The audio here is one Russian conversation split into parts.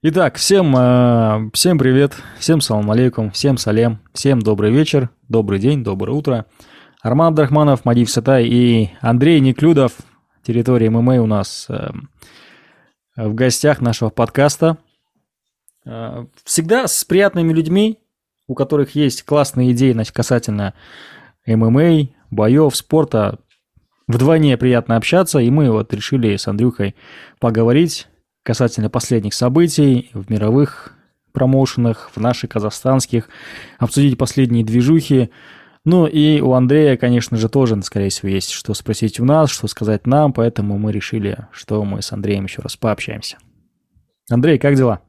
Итак, всем, э, всем привет, всем салам алейкум, всем салем, всем добрый вечер, добрый день, доброе утро. Арман Абдрахманов, Мадив Сатай и Андрей Неклюдов, территория ММА у нас э, в гостях нашего подкаста. Э, всегда с приятными людьми, у которых есть классные идеи значит, касательно ММА, боев, спорта. Вдвойне приятно общаться, и мы вот решили с Андрюхой поговорить касательно последних событий в мировых промоушенах, в наших казахстанских, обсудить последние движухи. Ну и у Андрея, конечно же, тоже, скорее всего, есть что спросить у нас, что сказать нам, поэтому мы решили, что мы с Андреем еще раз пообщаемся. Андрей, как дела?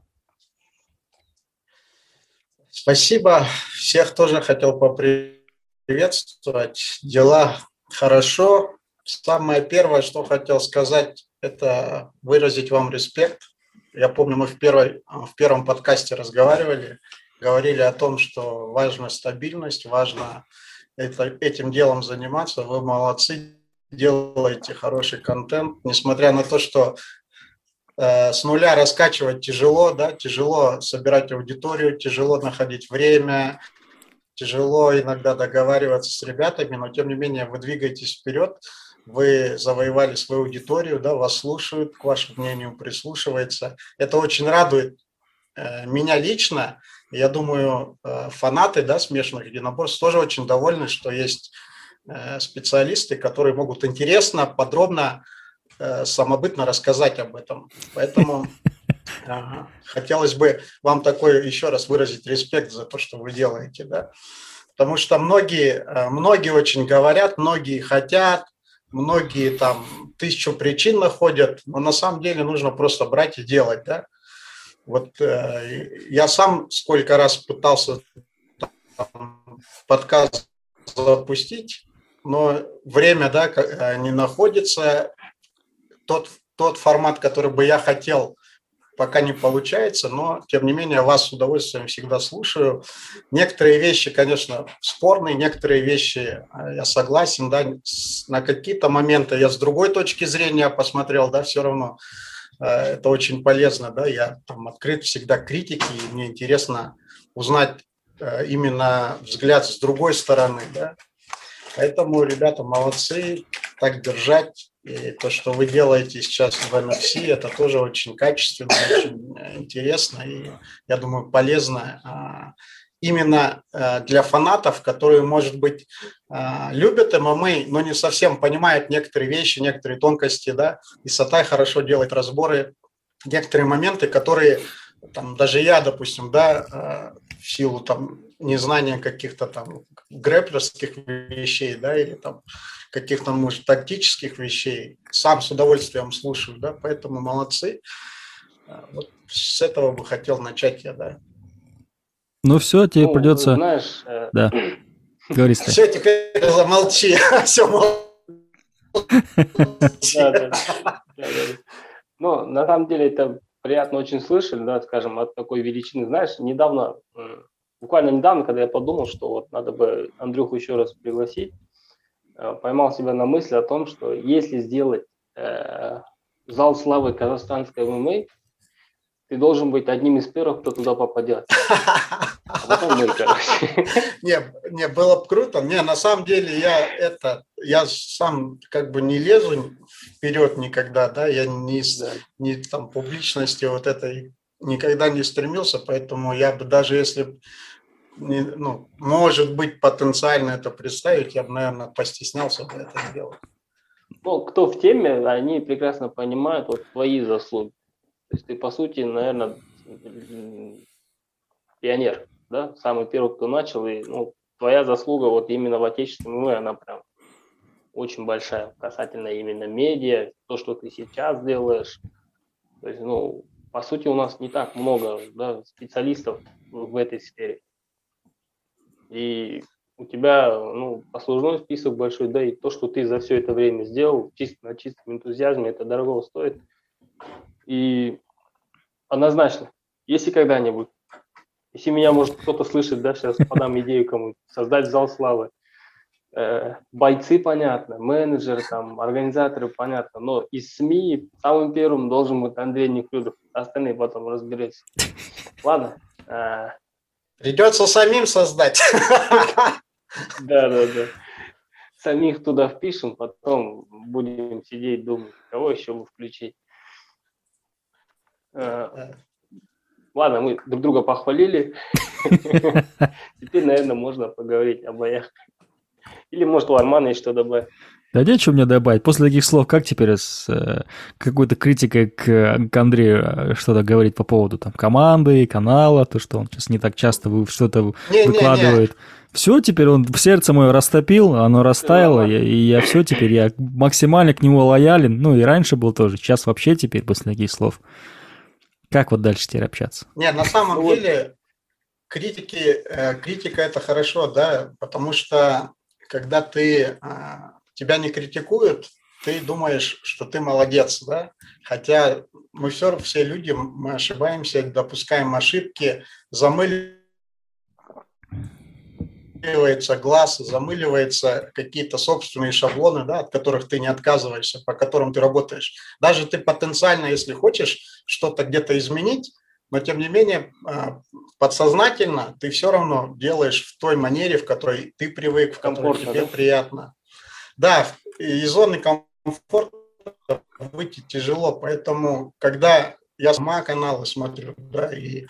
Спасибо. Всех тоже хотел поприветствовать. Дела хорошо. Самое первое, что хотел сказать, это выразить вам респект. Я помню, мы в, первой, в первом подкасте разговаривали, говорили о том, что важна стабильность, важно это, этим делом заниматься. Вы молодцы, делаете хороший контент, несмотря на то, что э, с нуля раскачивать тяжело, да, тяжело собирать аудиторию, тяжело находить время, тяжело иногда договариваться с ребятами, но тем не менее вы двигаетесь вперед вы завоевали свою аудиторию, да, вас слушают, к вашему мнению прислушивается. Это очень радует э, меня лично. Я думаю, э, фанаты да, смешанных единоборств тоже очень довольны, что есть э, специалисты, которые могут интересно, подробно, самобытно рассказать об этом. Поэтому хотелось бы вам такой еще раз выразить респект за то, что вы делаете. Да? Потому что многие, многие очень говорят, многие хотят, многие там тысячу причин находят, но на самом деле нужно просто брать и делать, да. Вот э, я сам сколько раз пытался там, подкаст запустить, но время, да, э, не находится. Тот, тот формат, который бы я хотел пока не получается, но тем не менее вас с удовольствием всегда слушаю. Некоторые вещи, конечно, спорные, некоторые вещи э, я согласен, да, на какие-то моменты я с другой точки зрения посмотрел, да, все равно э, это очень полезно, да, я там открыт всегда к критике, и мне интересно узнать э, именно взгляд с другой стороны, да. Поэтому, ребята, молодцы, так держать. И то, что вы делаете сейчас в NFC, это тоже очень качественно, очень э, интересно и, я думаю, полезно а, именно э, для фанатов, которые, может быть, а, любят ММА, но не совсем понимают некоторые вещи, некоторые тонкости, да, и Сатай хорошо делает разборы, некоторые моменты, которые там даже я, допустим, да, в силу там незнания каких-то там грэплерских вещей, да, или там каких-то, может, тактических вещей, сам с удовольствием слушаю, да, поэтому молодцы. А, вот с этого бы хотел начать я, да. Ну все, тебе ну, придется... Знаешь... Э, да. Говори. Все, теперь замолчи. Все, молчи. Ну, на самом деле, это приятно очень слышать, да, скажем, от такой величины. Знаешь, недавно, буквально недавно, когда я подумал, что вот надо бы Андрюху еще раз пригласить, Э, поймал себя на мысли о том, что если сделать э, зал славы казахстанской ММА, ты должен быть одним из первых, кто туда попадет. А потом мы, короче. Не, не, было бы круто. Не, на самом деле я это, я сам как бы не лезу вперед никогда, да, я не, не там публичности вот этой никогда не стремился, поэтому я бы даже если ну, может быть, потенциально это представить, я бы, наверное, постеснялся бы это сделать. Ну, кто в теме, они прекрасно понимают вот твои заслуги. То есть ты, по сути, наверное, пионер, да, самый первый, кто начал, и ну, твоя заслуга вот именно в отечественном ММА, она прям очень большая касательно именно медиа, то, что ты сейчас делаешь. То есть, ну, по сути, у нас не так много да, специалистов в этой сфере и у тебя ну, послужной список большой, да, и то, что ты за все это время сделал, чисто на чистом энтузиазме, это дорого стоит. И однозначно, если когда-нибудь, если меня, может, кто-то слышит, да, сейчас подам идею кому создать зал славы, э, бойцы, понятно, менеджеры, там, организаторы, понятно, но из СМИ самым первым должен быть Андрей Неклюдов. остальные потом разберутся. Ладно. А. Придется самим создать. Да, да, да. Самих туда впишем, потом будем сидеть думать, кого еще бы включить. А. Ладно, мы друг друга похвалили. Теперь, наверное, можно поговорить о боях. Или, может, у Армана есть что добавить. Да нет, что мне добавить. После таких слов, как теперь с э, какой-то критикой к, к Андрею э, что-то говорить по поводу там команды, канала, то, что он сейчас не так часто что-то не, выкладывает. Не, не. Все, теперь он в сердце мое растопил, оно растаяло, и, и я все теперь, я максимально к нему лоялен. Ну и раньше был тоже, сейчас вообще теперь после таких слов. Как вот дальше теперь общаться? Не, на самом деле критики, э, критика это хорошо, да, потому что когда ты а, тебя не критикуют, ты думаешь, что ты молодец, да? Хотя мы все, все люди, мы ошибаемся, допускаем ошибки, замыливается глаз, замыливается какие-то собственные шаблоны, да, от которых ты не отказываешься, по которым ты работаешь. Даже ты потенциально, если хочешь что-то где-то изменить, но тем не менее а, подсознательно ты все равно делаешь в той манере, в которой ты привык, в которой тебе да? приятно. Да, из зоны комфорта выйти тяжело, поэтому когда я сама каналы смотрю, да, и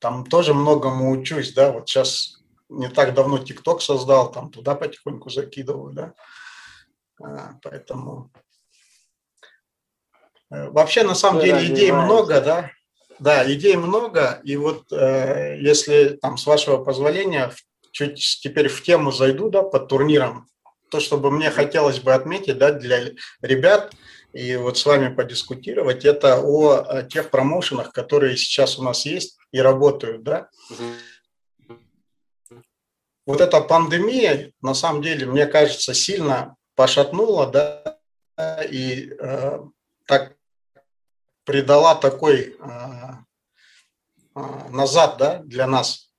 там тоже многому учусь, да, вот сейчас не так давно ТикТок создал, там туда потихоньку закидываю, да, а, поэтому э, вообще на самом деле идей много, да, да, идей много, и вот э, если там с вашего позволения чуть теперь в тему зайду, да, под турниром. То, чтобы мне хотелось бы отметить, да, для ребят и вот с вами подискутировать, это о, тех промоушенах, которые сейчас у нас есть и работают, да. Вот эта пандемия, на самом деле, мне кажется, сильно пошатнула, да, и э, так придала такой э, э, назад, да, для нас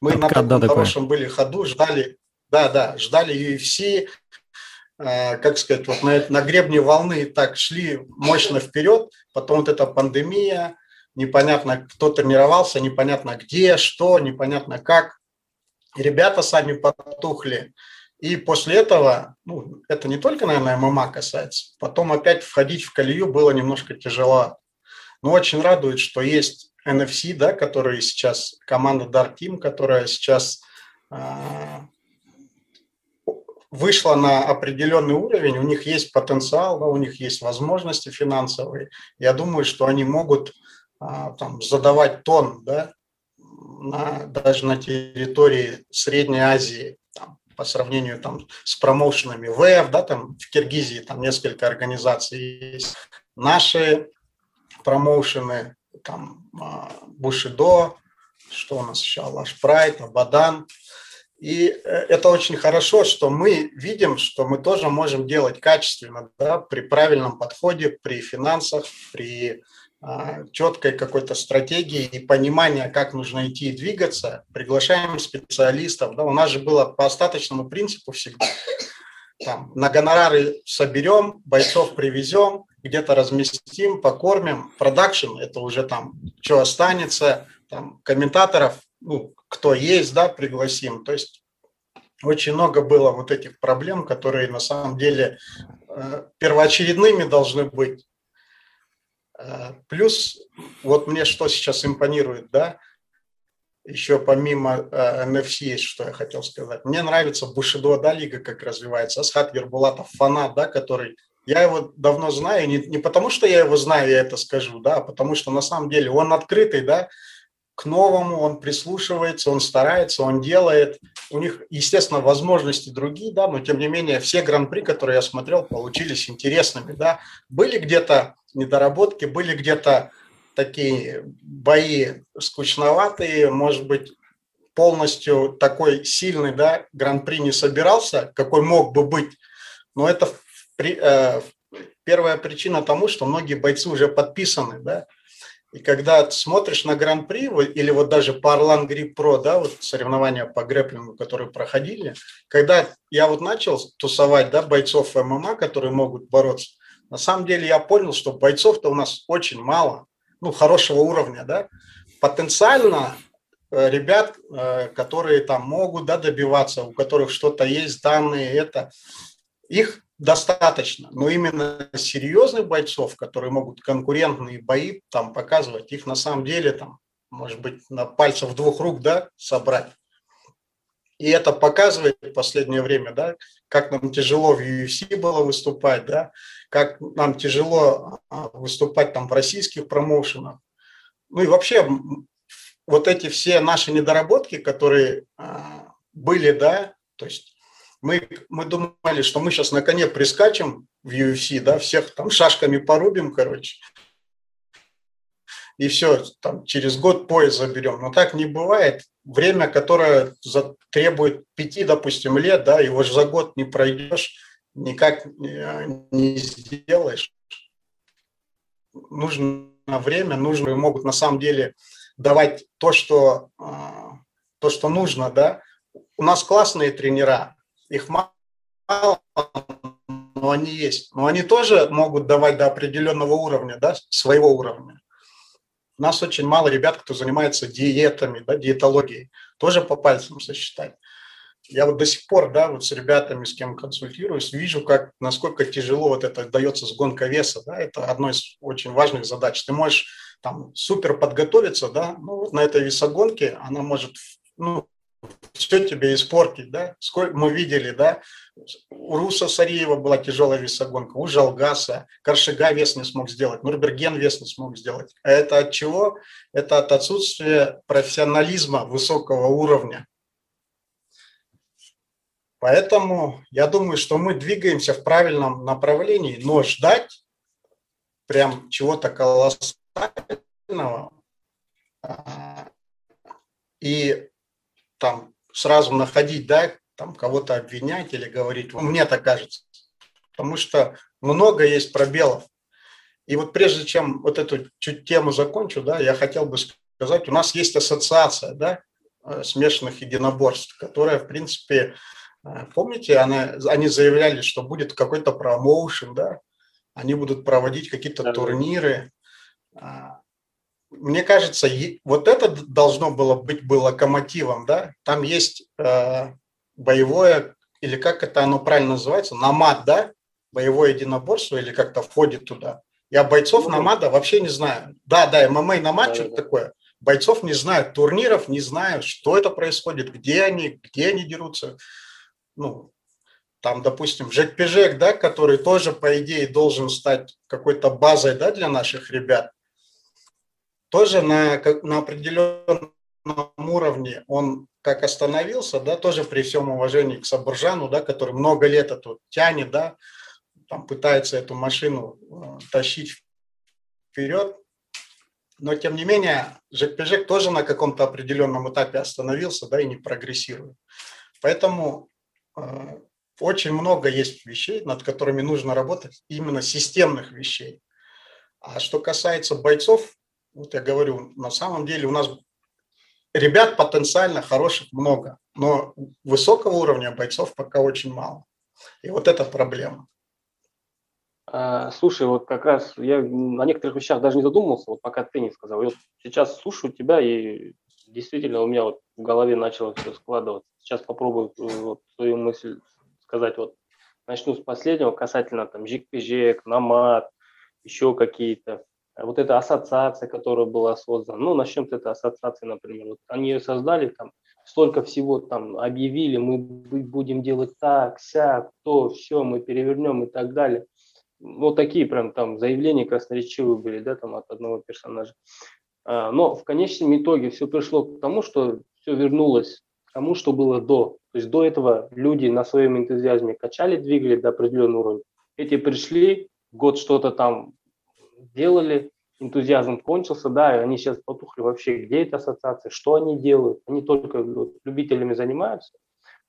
мы на таком да, хорошем такое. были ходу, ждали, да, да, ждали UFC, э, как сказать, вот на, на гребне волны так шли мощно вперед, потом вот эта пандемия, непонятно, кто тренировался, непонятно где, что, непонятно как. Ребята сами потухли. И после этого, ну, это не только, наверное, ММА касается, потом опять входить в колею было немножко тяжело. Но очень радует, что есть NFC, да, который сейчас, команда Dark Team, которая сейчас э, вышла на определенный уровень, у них есть потенциал, да, у них есть возможности финансовые. Я думаю, что они могут э, там, задавать тон, да, на, даже на территории Средней Азии, там, по сравнению там, с промоушенами ВФ, да, там в Киргизии там несколько организаций есть. Наши промоушены там а, Бушидо, что у нас еще, Алаш Прайд, Абадан. И э, это очень хорошо, что мы видим, что мы тоже можем делать качественно, да, при правильном подходе, при финансах, при а, четкой какой-то стратегии и понимания, как нужно идти и двигаться. Приглашаем специалистов. Да, у нас же было по остаточному принципу всегда. Там, на гонорары соберем, бойцов привезем, где-то разместим, покормим. Продакшн – это уже там, что останется, там, комментаторов, ну, кто есть, да, пригласим. То есть очень много было вот этих проблем, которые на самом деле э, первоочередными должны быть. Э, плюс, вот мне что сейчас импонирует, да, еще помимо э, NFC есть, что я хотел сказать. Мне нравится Бушидо, да, лига как развивается. Асхат Вербулатов, фанат, да, который я его давно знаю, не, не потому что я его знаю, я это скажу, да, а потому что на самом деле он открытый, да, к новому, он прислушивается, он старается, он делает. У них, естественно, возможности другие, да, но тем не менее все гран-при, которые я смотрел, получились интересными, да. Были где-то недоработки, были где-то такие бои скучноватые, может быть, полностью такой сильный, да, гран-при не собирался, какой мог бы быть, но это при, э, первая причина тому, что многие бойцы уже подписаны, да, и когда смотришь на Гран-при или вот даже по Орлан Грипп Про, да, вот соревнования по грэплингу, которые проходили, когда я вот начал тусовать, да, бойцов ММА, которые могут бороться, На самом деле я понял, что бойцов-то у нас очень мало, ну, хорошего уровня, да. Потенциально э, ребят, э, которые там могут да, добиваться, у которых что-то есть, данные, это, их достаточно. Но именно серьезных бойцов, которые могут конкурентные бои там показывать, их на самом деле там, может быть, на пальцах двух рук, да, собрать. И это показывает в последнее время, да, как нам тяжело в UFC было выступать, да, как нам тяжело а, выступать там в российских промоушенах. Ну и вообще вот эти все наши недоработки, которые а, были, да, то есть мы, мы думали, что мы сейчас на коне прискачем в UFC, да, всех там шашками порубим, короче, и все, там, через год пояс заберем. Но так не бывает. Время, которое требует пяти, допустим, лет, да, его же за год не пройдешь, никак не сделаешь. Нужно время, нужно, могут на самом деле давать то, что, а, то, что нужно, да. У нас классные тренера, их мало, но они есть. Но они тоже могут давать до определенного уровня, да, своего уровня. У нас очень мало ребят, кто занимается диетами, да, диетологией. Тоже по пальцам сосчитать. Я вот до сих пор, да, вот с ребятами, с кем консультируюсь, вижу, как, насколько тяжело вот это дается сгонка веса, да, это одно из очень важных задач. Ты можешь там супер подготовиться, да, ну вот на этой весогонке она может, ну, все тебе испортить, да, сколько мы видели, да, у Руса Сариева была тяжелая весогонка, у Жалгаса, Каршига вес не смог сделать, Нурберген вес не смог сделать. А это от чего? Это от отсутствия профессионализма высокого уровня. Поэтому я думаю, что мы двигаемся в правильном направлении, но ждать прям чего-то колоссального а, и там сразу находить, да, там кого-то обвинять или говорить, мне так кажется. Потому что много есть пробелов. И вот прежде чем вот эту чуть тему закончу, да, я хотел бы сказать, у нас есть ассоциация, да, э, смешанных единоборств, которая, в принципе, э, помните, она, они заявляли, что будет какой-то промоушен, да, они будут проводить какие-то да, турниры. Мне кажется, вот это должно было быть бы локомотивом, да, там есть э, боевое, или как это оно правильно называется, намат, да, боевое единоборство, или как-то входит туда. Я бойцов ну, намада вообще не знаю. Да, да, ММА намад, да, что-то да. такое. Бойцов не знаю, турниров не знаю, что это происходит, где они, где они дерутся. Ну, там, допустим, Жек Пежек, да, который тоже, по идее, должен стать какой-то базой, да, для наших ребят, тоже на, на определенном уровне он как остановился, да, тоже при всем уважении к Сабуржану, да, который много лет это тянет, да, там пытается эту машину э, тащить вперед, но тем не менее Жек Пежек тоже на каком-то определенном этапе остановился, да, и не прогрессирует. Поэтому э, очень много есть вещей, над которыми нужно работать, именно системных вещей. А что касается бойцов, вот я говорю, на самом деле у нас ребят потенциально хороших много, но высокого уровня бойцов пока очень мало. И вот это проблема. А, слушай, вот как раз я на некоторых вещах даже не задумывался, вот пока ты не сказал. вот сейчас слушаю тебя, и действительно у меня вот в голове начало все складываться. Сейчас попробую э, вот свою мысль сказать. Вот начну с последнего касательно там жик-пижек, намат, еще какие-то. А вот эта ассоциация, которая была создана, ну, начнем с этой ассоциации, например, вот они ее создали, там, столько всего там объявили, мы будем делать так, сяк, то, все, мы перевернем и так далее. Вот такие прям там заявления красноречивые были, да, там от одного персонажа. А, но в конечном итоге все пришло к тому, что все вернулось к тому, что было до. То есть до этого люди на своем энтузиазме качали, двигали до определенного уровня. Эти пришли, год что-то там делали, энтузиазм кончился, да, и они сейчас потухли вообще, где эта ассоциация, что они делают. Они только вот, любителями занимаются,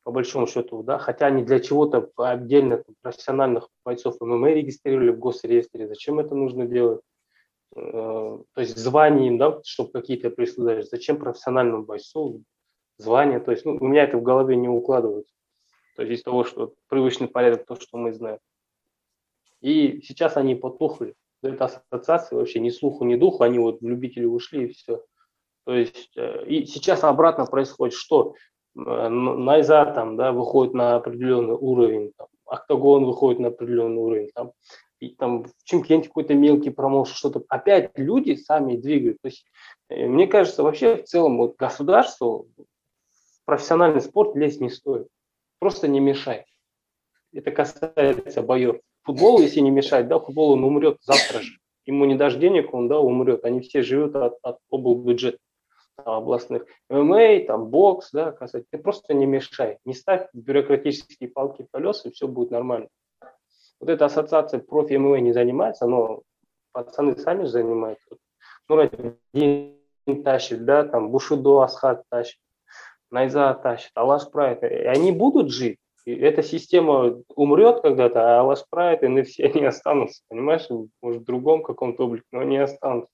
по большому счету, да, хотя они для чего-то отдельно там, профессиональных бойцов ММА регистрировали в госреестре. Зачем это нужно делать? Э, то есть звание им, да, чтобы какие-то присуждать. Зачем профессиональному бойцу звание? То есть ну, у меня это в голове не укладывается. То есть из того, что привычный порядок, то, что мы знаем. И сейчас они потухли. Этой ассоциации вообще ни слуху, ни духу, они вот в любители ушли и все. То есть э, и сейчас обратно происходит, что э, Найза там, да, выходит на определенный уровень, там, Октагон выходит на определенный уровень, там, и там в чемпионате какой-то мелкий промоушен, что-то. Опять люди сами двигают. То есть, э, мне кажется, вообще в целом вот государству в профессиональный спорт лезть не стоит. Просто не мешай. Это касается боев. Футбол, если не мешать, да, футбол он умрет завтра же. Ему не дашь денег, он, да, умрет. Они все живут от, от обл. бюджета областных. ММА, там, бокс, да, касать. Ты просто не мешай. Не ставь бюрократические палки в колеса, и все будет нормально. Вот эта ассоциация профи ММА не занимается, но пацаны сами же занимаются. Ну, один тащит, да, там, Бушидо, Асхат тащит, Найза тащит, Алаш Прайд. И они будут жить. Эта система умрет когда-то, а Алаш Прайд и NFC они останутся, понимаешь? Может, в другом каком-то облике, но они останутся.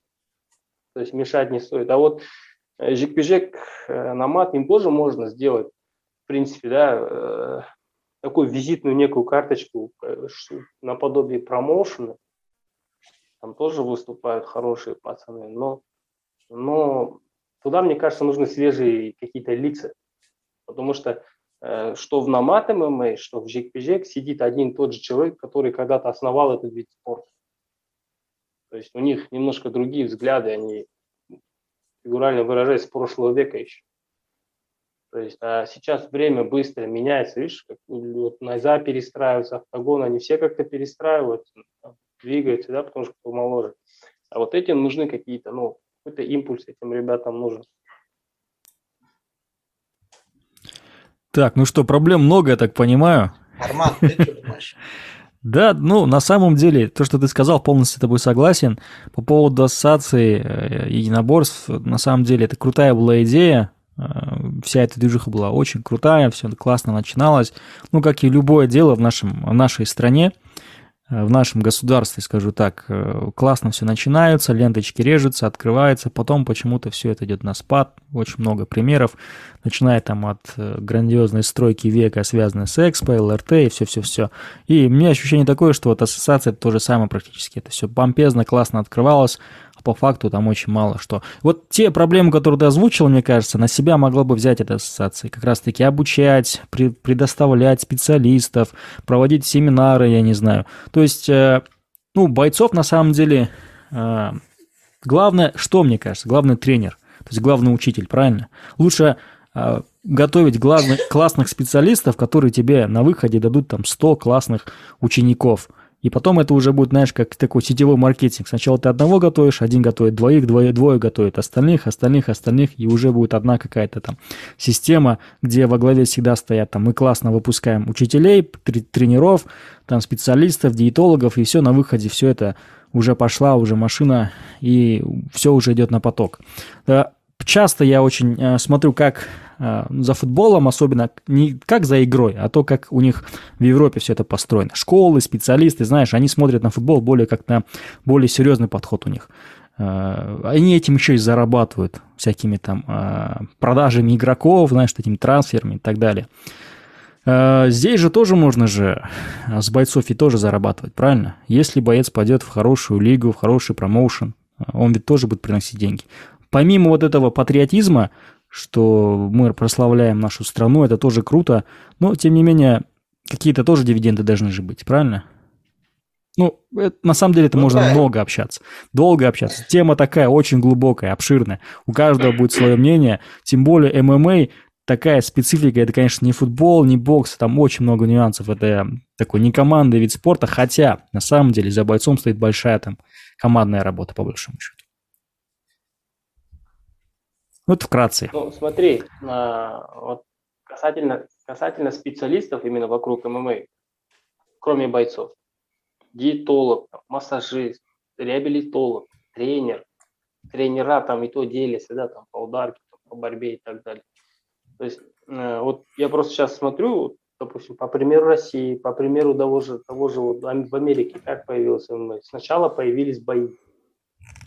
То есть мешать не стоит. А вот э, жик-пижек э, на мат им тоже можно сделать, в принципе, да, э, такую визитную некую карточку наподобие промоушена. Там тоже выступают хорошие пацаны, но, но туда, мне кажется, нужны свежие какие-то лица, потому что что в Намат ММА, что в Жек-Пижек сидит один и тот же человек, который когда-то основал этот вид спорта. То есть у них немножко другие взгляды, они, фигурально выражаясь, с прошлого века еще. То есть а сейчас время быстро меняется, видишь, как вот Найза перестраиваются, Октагон, они все как-то перестраиваются, двигаются, да, потому что помоложе. А вот этим нужны какие-то, ну, какой-то импульс этим ребятам нужен. Так, ну что, проблем много, я так понимаю. Арман, ты что думаешь? Да, ну, на самом деле, то, что ты сказал, полностью с тобой согласен. По поводу ассоциации э, единоборств, на самом деле, это крутая была идея. Э, вся эта движуха была очень крутая, все классно начиналось. Ну, как и любое дело в, нашем, в нашей стране, в нашем государстве, скажу так, э, классно все начинается, ленточки режутся, открывается, потом почему-то все это идет на спад, очень много примеров, начиная там от э, грандиозной стройки века, связанной с Экспо, ЛРТ и все-все-все. И у меня ощущение такое, что вот ассоциация это то же самое практически, это все помпезно, классно открывалось, по факту там очень мало что. Вот те проблемы, которые ты озвучил, мне кажется, на себя могла бы взять эта ассоциация. Как раз-таки обучать, предоставлять специалистов, проводить семинары, я не знаю. То есть, э, ну, бойцов на самом деле... Э, главное, что мне кажется, главный тренер, то есть главный учитель, правильно? Лучше э, готовить главных, классных специалистов, которые тебе на выходе дадут там 100 классных учеников – и потом это уже будет, знаешь, как такой сетевой маркетинг. Сначала ты одного готовишь, один готовит двоих, двое, двое готовит остальных, остальных, остальных, и уже будет одна какая-то там система, где во главе всегда стоят там, мы классно выпускаем учителей, тренеров, там специалистов, диетологов, и все на выходе, все это уже пошла, уже машина, и все уже идет на поток. Часто я очень э, смотрю, как э, за футболом, особенно не как за игрой, а то, как у них в Европе все это построено. Школы, специалисты, знаешь, они смотрят на футбол более как на более серьезный подход у них. Э, они этим еще и зарабатывают всякими там продажами игроков, знаешь, этими трансферами и так далее. Здесь же тоже можно же с бойцов и тоже зарабатывать, правильно? Если боец пойдет в хорошую лигу, в хороший промоушен, он ведь тоже будет приносить деньги помимо вот этого патриотизма, что мы прославляем нашу страну, это тоже круто, но, тем не менее, какие-то тоже дивиденды должны же быть, правильно? Ну, это, на самом деле это ну, можно да. много общаться, долго общаться. Тема такая очень глубокая, обширная. У каждого будет свое мнение, тем более ММА такая специфика, это, конечно, не футбол, не бокс, там очень много нюансов. Это такой не командный вид спорта, хотя на самом деле за бойцом стоит большая там командная работа, по большому счету. Вот вкратце. Ну, смотри, а, вот касательно, касательно специалистов именно вокруг ММА, кроме бойцов, диетолог, массажист, реабилитолог, тренер, тренера там и то делятся, да, там по ударке, там, по борьбе и так далее. То есть э, вот я просто сейчас смотрю, допустим, по примеру России, по примеру того же, того же вот в Америке, как появился ММА. Сначала появились бои,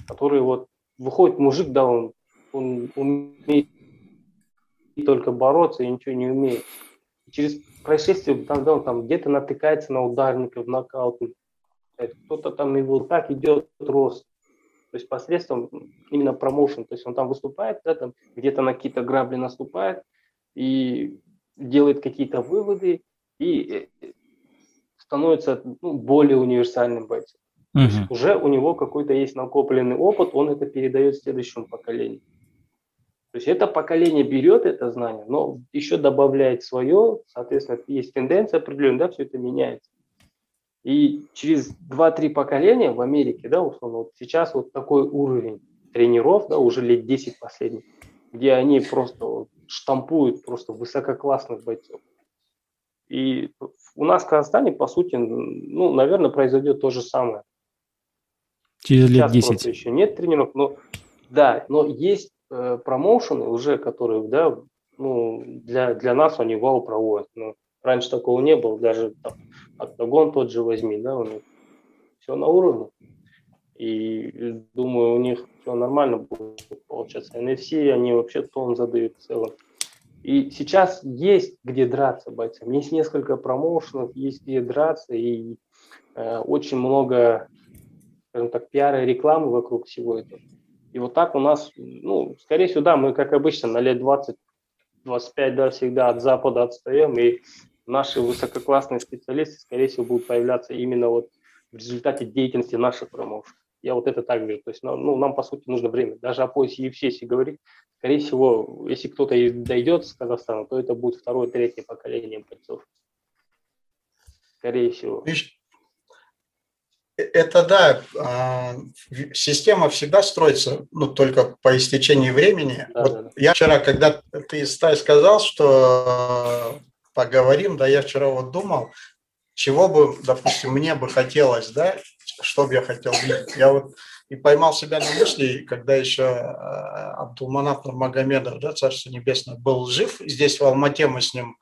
которые вот выходит мужик, да, он он умеет только бороться и ничего не умеет. через происшествие, когда он там где-то натыкается на ударников, нокаут, кто-то там его так идет рост. То есть посредством именно промоушен, то есть он там выступает, да, там где-то на какие-то грабли наступает и делает какие-то выводы и э, становится ну, более универсальным бойцом. Угу. Уже у него какой-то есть накопленный опыт, он это передает следующему поколению. То есть это поколение берет это знание, но еще добавляет свое, соответственно, есть тенденция определенная, да, все это меняется. И через 2-3 поколения в Америке, да, условно, вот сейчас вот такой уровень тренеров, да, уже лет 10 последних, где они просто вот штампуют просто высококлассных бойцов. И у нас в Казахстане, по сути, ну, наверное, произойдет то же самое. Через лет 10. еще нет тренеров, но да, но есть э, промоушены уже, которые, да, ну, для, для нас они вау проводят. Но раньше такого не было, даже там, октагон тот же возьми, да, у них все на уровне. И думаю, у них все нормально будет получаться. NFC, они вообще тон задают в целом. И сейчас есть где драться бойцам. Есть несколько промоушенов, есть где драться, и э, очень много скажем так, пиара и рекламы вокруг всего этого. И вот так у нас, ну, скорее всего, да, мы, как обычно, на лет 20-25, да, всегда от Запада отстаем, и наши высококлассные специалисты, скорее всего, будут появляться именно вот в результате деятельности наших промоушенов. Я вот это так вижу. То есть ну, нам, по сути, нужно время. Даже о поясе UFC, если говорить, скорее всего, если кто-то дойдет с Казахстана, то это будет второе, третье поколение бойцов. Скорее всего это да, а, система всегда строится, ну, только по истечении времени. Да, вот да. Я вчера, когда ты, Стай, сказал, что поговорим, да, я вчера вот думал, чего бы, допустим, мне бы хотелось, да, что бы я хотел видеть. Я вот и поймал себя на мысли, когда еще а, Абдулманап Магомедов, да, Царство Небесное, был жив, здесь в Алмате мы с ним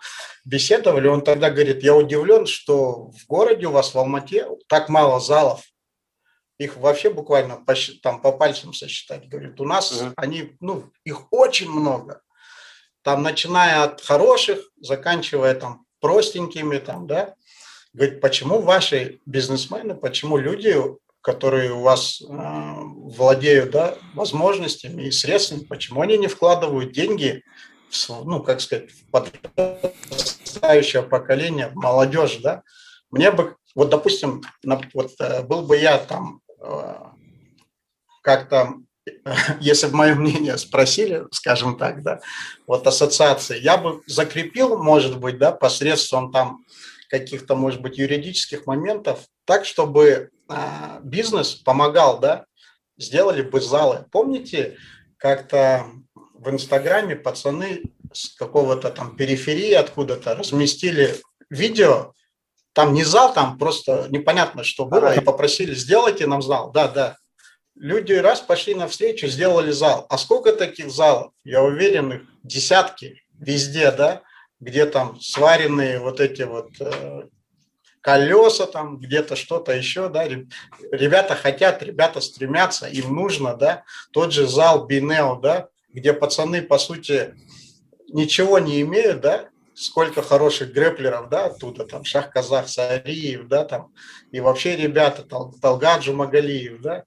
беседовали, он тогда говорит, я удивлен, что в городе у вас в Алмате так мало залов, их вообще буквально по, там, по пальцам сосчитать. Говорит, у нас uh-huh. они, ну, их очень много. Там, начиная от хороших, заканчивая там простенькими, там, да. Говорит, почему ваши бизнесмены, почему люди которые у вас э, владеют да, возможностями и средствами, почему они не вкладывают деньги в, ну, как сказать, в подрастающее поколение, в молодежь, да? Мне бы, вот, допустим, вот э, был бы я там э, как-то, если бы мое мнение спросили, скажем так, да, вот ассоциации, я бы закрепил, может быть, да, посредством там каких-то, может быть, юридических моментов, так, чтобы бизнес помогал, да, сделали бы залы. Помните, как-то в Инстаграме пацаны с какого-то там периферии откуда-то разместили видео, там не зал, там просто непонятно, что было, и попросили, сделайте нам зал. Да, да. Люди раз пошли навстречу, сделали зал. А сколько таких залов? Я уверен, их десятки везде, да, где там сваренные вот эти вот э, колеса там, где-то что-то еще, да, ребята хотят, ребята стремятся, им нужно, да, тот же зал Бинео, да, где пацаны, по сути, ничего не имеют, да, сколько хороших грэплеров, да, оттуда, там, Шах Казах, Сариев, да, там, и вообще ребята, Тал, Талгаджу Магалиев, да,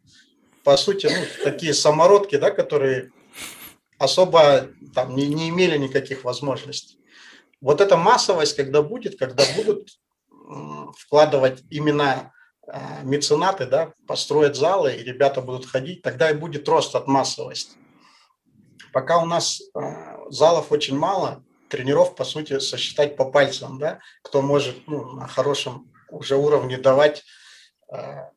по сути, ну, такие самородки, да, которые особо там не, не имели никаких возможностей. Вот эта массовость, когда будет, когда будут вкладывать именно а, меценаты, да, построят залы, и ребята будут ходить, тогда и будет рост от массовости. Пока у нас а, залов очень мало, тренеров, по сути, сосчитать по пальцам, да, кто может ну, на хорошем уже уровне давать э,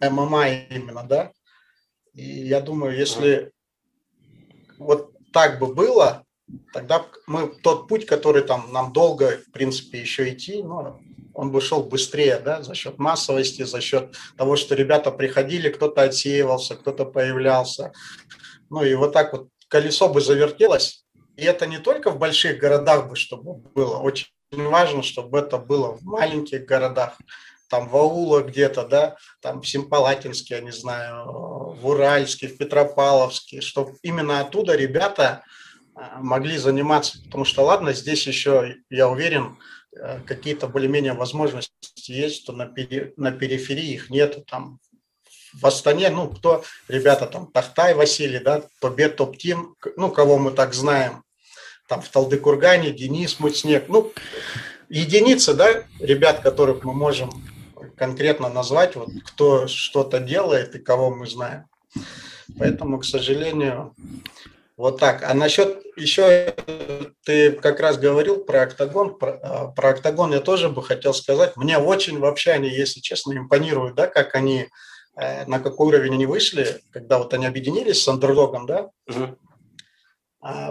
ММА именно, да. И я думаю, если вот так бы было, тогда мы тот путь, который там нам долго, в принципе, еще идти, ну, он бы шел быстрее, да, за счет массовости, за счет того, что ребята приходили, кто-то отсеивался, кто-то появлялся. Ну и вот так вот колесо бы завертелось. И это не только в больших городах бы, чтобы было. Очень важно, чтобы это было в маленьких городах, там в аулах где-то, да, там в Симпалатинске, я не знаю, в Уральске, в Петропавловске, чтобы именно оттуда ребята а, могли заниматься. Потому что, ладно, здесь еще, я уверен, какие-то более-менее возможности есть, то на, пери, на периферии их нет. Там в Астане, ну, кто, ребята, там, Тахтай Василий, да, Тобе Топтим, ну, кого мы так знаем, там, в Талдыкургане, Денис Муцнек, ну, единицы, да, ребят, которых мы можем конкретно назвать, вот кто что-то делает и кого мы знаем. Поэтому, к сожалению, вот так. А насчет еще ты как раз говорил про октагон. Про, а, про октагон я тоже бы хотел сказать. Мне очень вообще они, если честно, импонируют, да, как они, э, на какой уровень они вышли, когда вот они объединились с андерлогом, да, угу.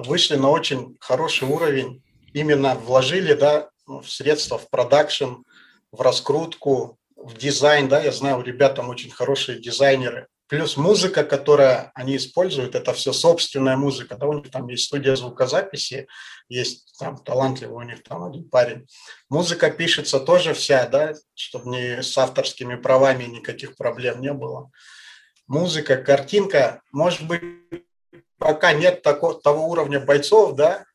вышли на очень хороший уровень. Именно вложили, да, в средства, в продакшн, в раскрутку, в дизайн, да, я знаю, у ребят там очень хорошие дизайнеры. Плюс музыка, которая они используют, это все собственная музыка. Да, у них там есть студия звукозаписи, есть там талантливый у них там один парень. Музыка пишется тоже вся, да, чтобы не с авторскими правами никаких проблем не было. Музыка, картинка, может быть, пока нет такого, того уровня бойцов, да,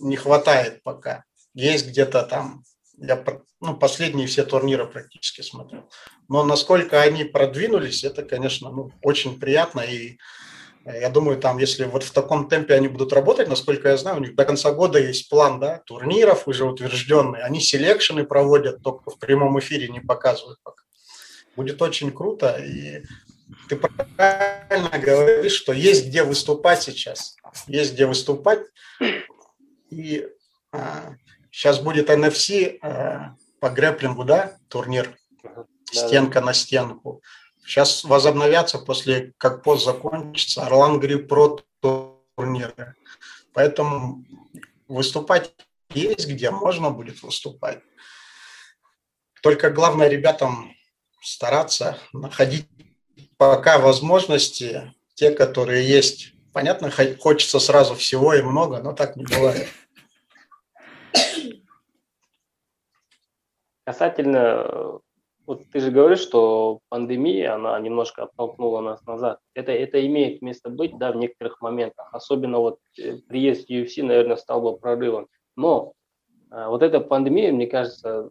не хватает пока. Есть где-то там я ну, последние все турниры практически смотрел. Но насколько они продвинулись, это, конечно, ну, очень приятно. И э, я думаю, там, если вот в таком темпе они будут работать, насколько я знаю, у них до конца года есть план да, турниров уже утвержденный. Они селекшены проводят, только в прямом эфире не показывают пока. Будет очень круто. И ты правильно говоришь, что есть где выступать сейчас. Есть где выступать. И а, Сейчас будет NFC э, по грэплингу, да, турнир, стенка на стенку. Сейчас возобновятся после, как пост закончится, Орлан Грипп Про турниры. Поэтому выступать есть где, можно будет выступать. Только главное ребятам стараться находить пока возможности, те, которые есть. Понятно, хочется сразу всего и много, но так не бывает. Касательно, вот ты же говоришь, что пандемия, она немножко оттолкнула нас назад. Это, это имеет место быть, да, в некоторых моментах. Особенно вот э, приезд UFC, наверное, стал бы прорывом. Но а, вот эта пандемия, мне кажется,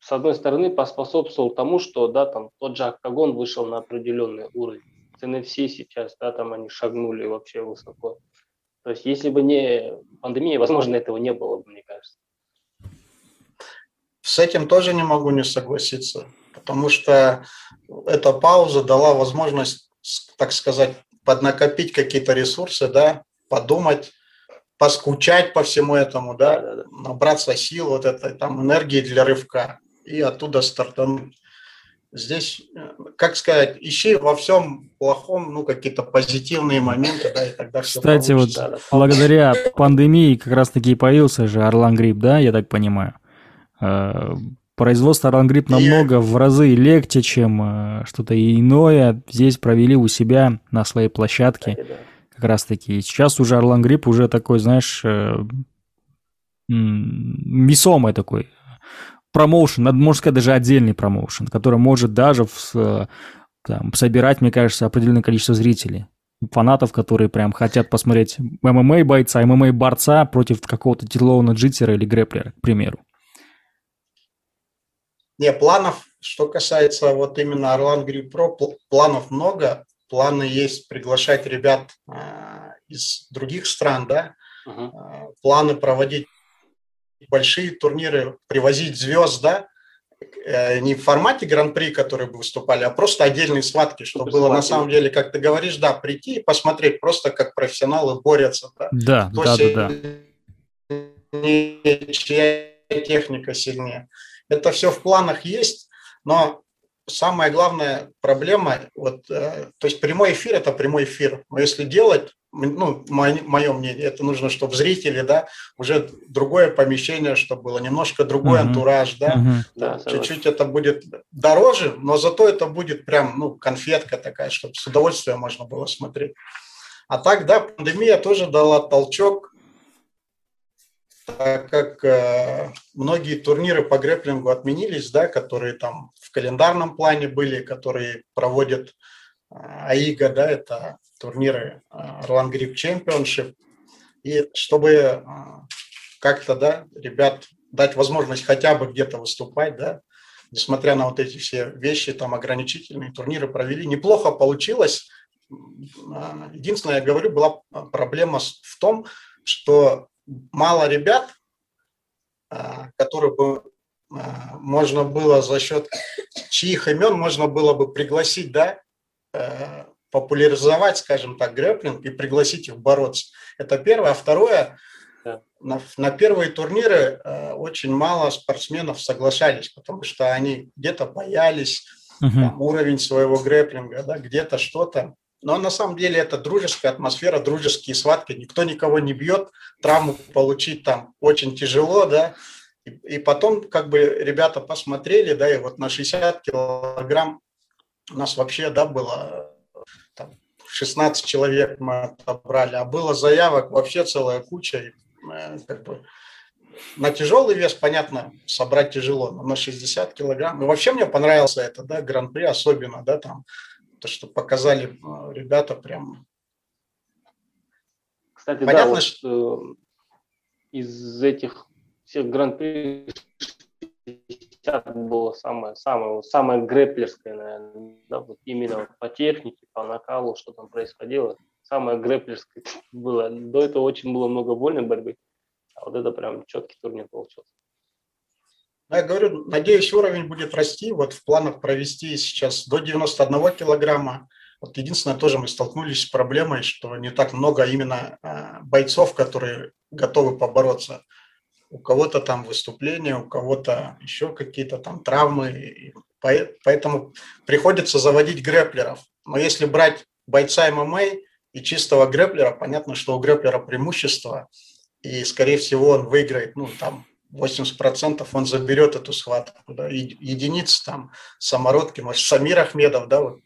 с одной стороны, поспособствовал тому, что, да, там тот же октагон вышел на определенный уровень. С NFC сейчас, да, там они шагнули вообще высоко. То есть, если бы не пандемия, возможно, этого не было бы, мне. С этим тоже не могу не согласиться, потому что эта пауза дала возможность, так сказать, поднакопить какие-то ресурсы, да, подумать, поскучать по всему этому, да, набраться сил, вот этой там энергии для рывка и оттуда стартануть. Здесь, как сказать, ищи во всем плохом, ну, какие-то позитивные моменты, да, и тогда все Кстати, получится. вот благодаря пандемии как раз-таки и появился же Орлан Грипп, да, я так понимаю? Э, производство Рангрип намного в разы легче, чем э, что-то иное. Здесь провели у себя на своей площадке как раз таки. Сейчас уже Орлан Грип уже такой, знаешь, э, весомый такой промоушен, можно сказать, даже отдельный промоушен, который может даже в, там, собирать, мне кажется, определенное количество зрителей фанатов, которые прям хотят посмотреть ММА бойца, ММА борца против какого-то тяжелого джитера или грэплера, к примеру. Не, планов, что касается вот именно Орлан Гриль Про, планов много. Планы есть приглашать ребят а, из других стран, да. Uh-huh. Планы проводить большие турниры, привозить звезд, да. Э, не в формате гран-при, которые бы выступали, а просто отдельные схватки, чтобы было на самом деле, как ты говоришь, да, прийти и посмотреть просто, как профессионалы борются. Да, да, Кто да, да, да. Чья техника сильнее. Это все в планах есть, но самая главная проблема, вот, э, то есть прямой эфир – это прямой эфир. Но если делать, ну, мое мнение, это нужно, чтобы зрители, да, уже другое помещение, чтобы было немножко другой uh-huh. антураж, да, uh-huh. да чуть-чуть это будет дороже, но зато это будет прям, ну, конфетка такая, чтобы с удовольствием можно было смотреть. А так, да, пандемия тоже дала толчок так как э, многие турниры по грэплингу отменились, да, которые там в календарном плане были, которые проводят э, АИГА, да, это турниры э, Roland Grip. И чтобы э, как-то, да, ребят дать возможность хотя бы где-то выступать, да, несмотря на вот эти все вещи, там ограничительные турниры провели. Неплохо получилось. А, единственное, я говорю, была проблема в том, что мало ребят, а, которые бы а, можно было за счет чьих имен можно было бы пригласить, да, э, популяризовать, скажем так, грэплинг и пригласить их бороться. Это первое. А второе, на, на первые турниры э, очень мало спортсменов соглашались, потому что они где-то боялись uh-huh. там, уровень своего грэплинга, да, где-то что-то. Но на самом деле это дружеская атмосфера, дружеские схватки, никто никого не бьет, травму получить там очень тяжело, да, и, и потом как бы ребята посмотрели, да, и вот на 60 килограмм у нас вообще, да, было там, 16 человек мы отобрали, а было заявок вообще целая куча, и, э, как бы на тяжелый вес, понятно, собрать тяжело, но на 60 килограмм. И вообще мне понравился это, да, гран-при особенно, да, там, то, что показали э, ребята прям. Кстати, понятно, да, вот, что э, из этих всех гран-при 60 было самое, самое, самое грэплерское, наверное, да, вот именно вот по технике, по накалу, что там происходило, самое грэплерское было. До этого очень было много вольной борьбы, а вот это прям четкий турнир получился. Я говорю, надеюсь, уровень будет расти. Вот в планах провести сейчас до 91 килограмма. Вот единственное, тоже мы столкнулись с проблемой, что не так много именно а, бойцов, которые готовы побороться у кого-то там выступления, у кого-то еще какие-то там травмы. Поэтому приходится заводить грэплеров. Но если брать бойца ММА и чистого грэплера, понятно, что у грэплера преимущество, и, скорее всего, он выиграет, ну, там, 80% он заберет эту схватку. Да, и единицы там, самородки, может, Самир Ахмедов, да, вот,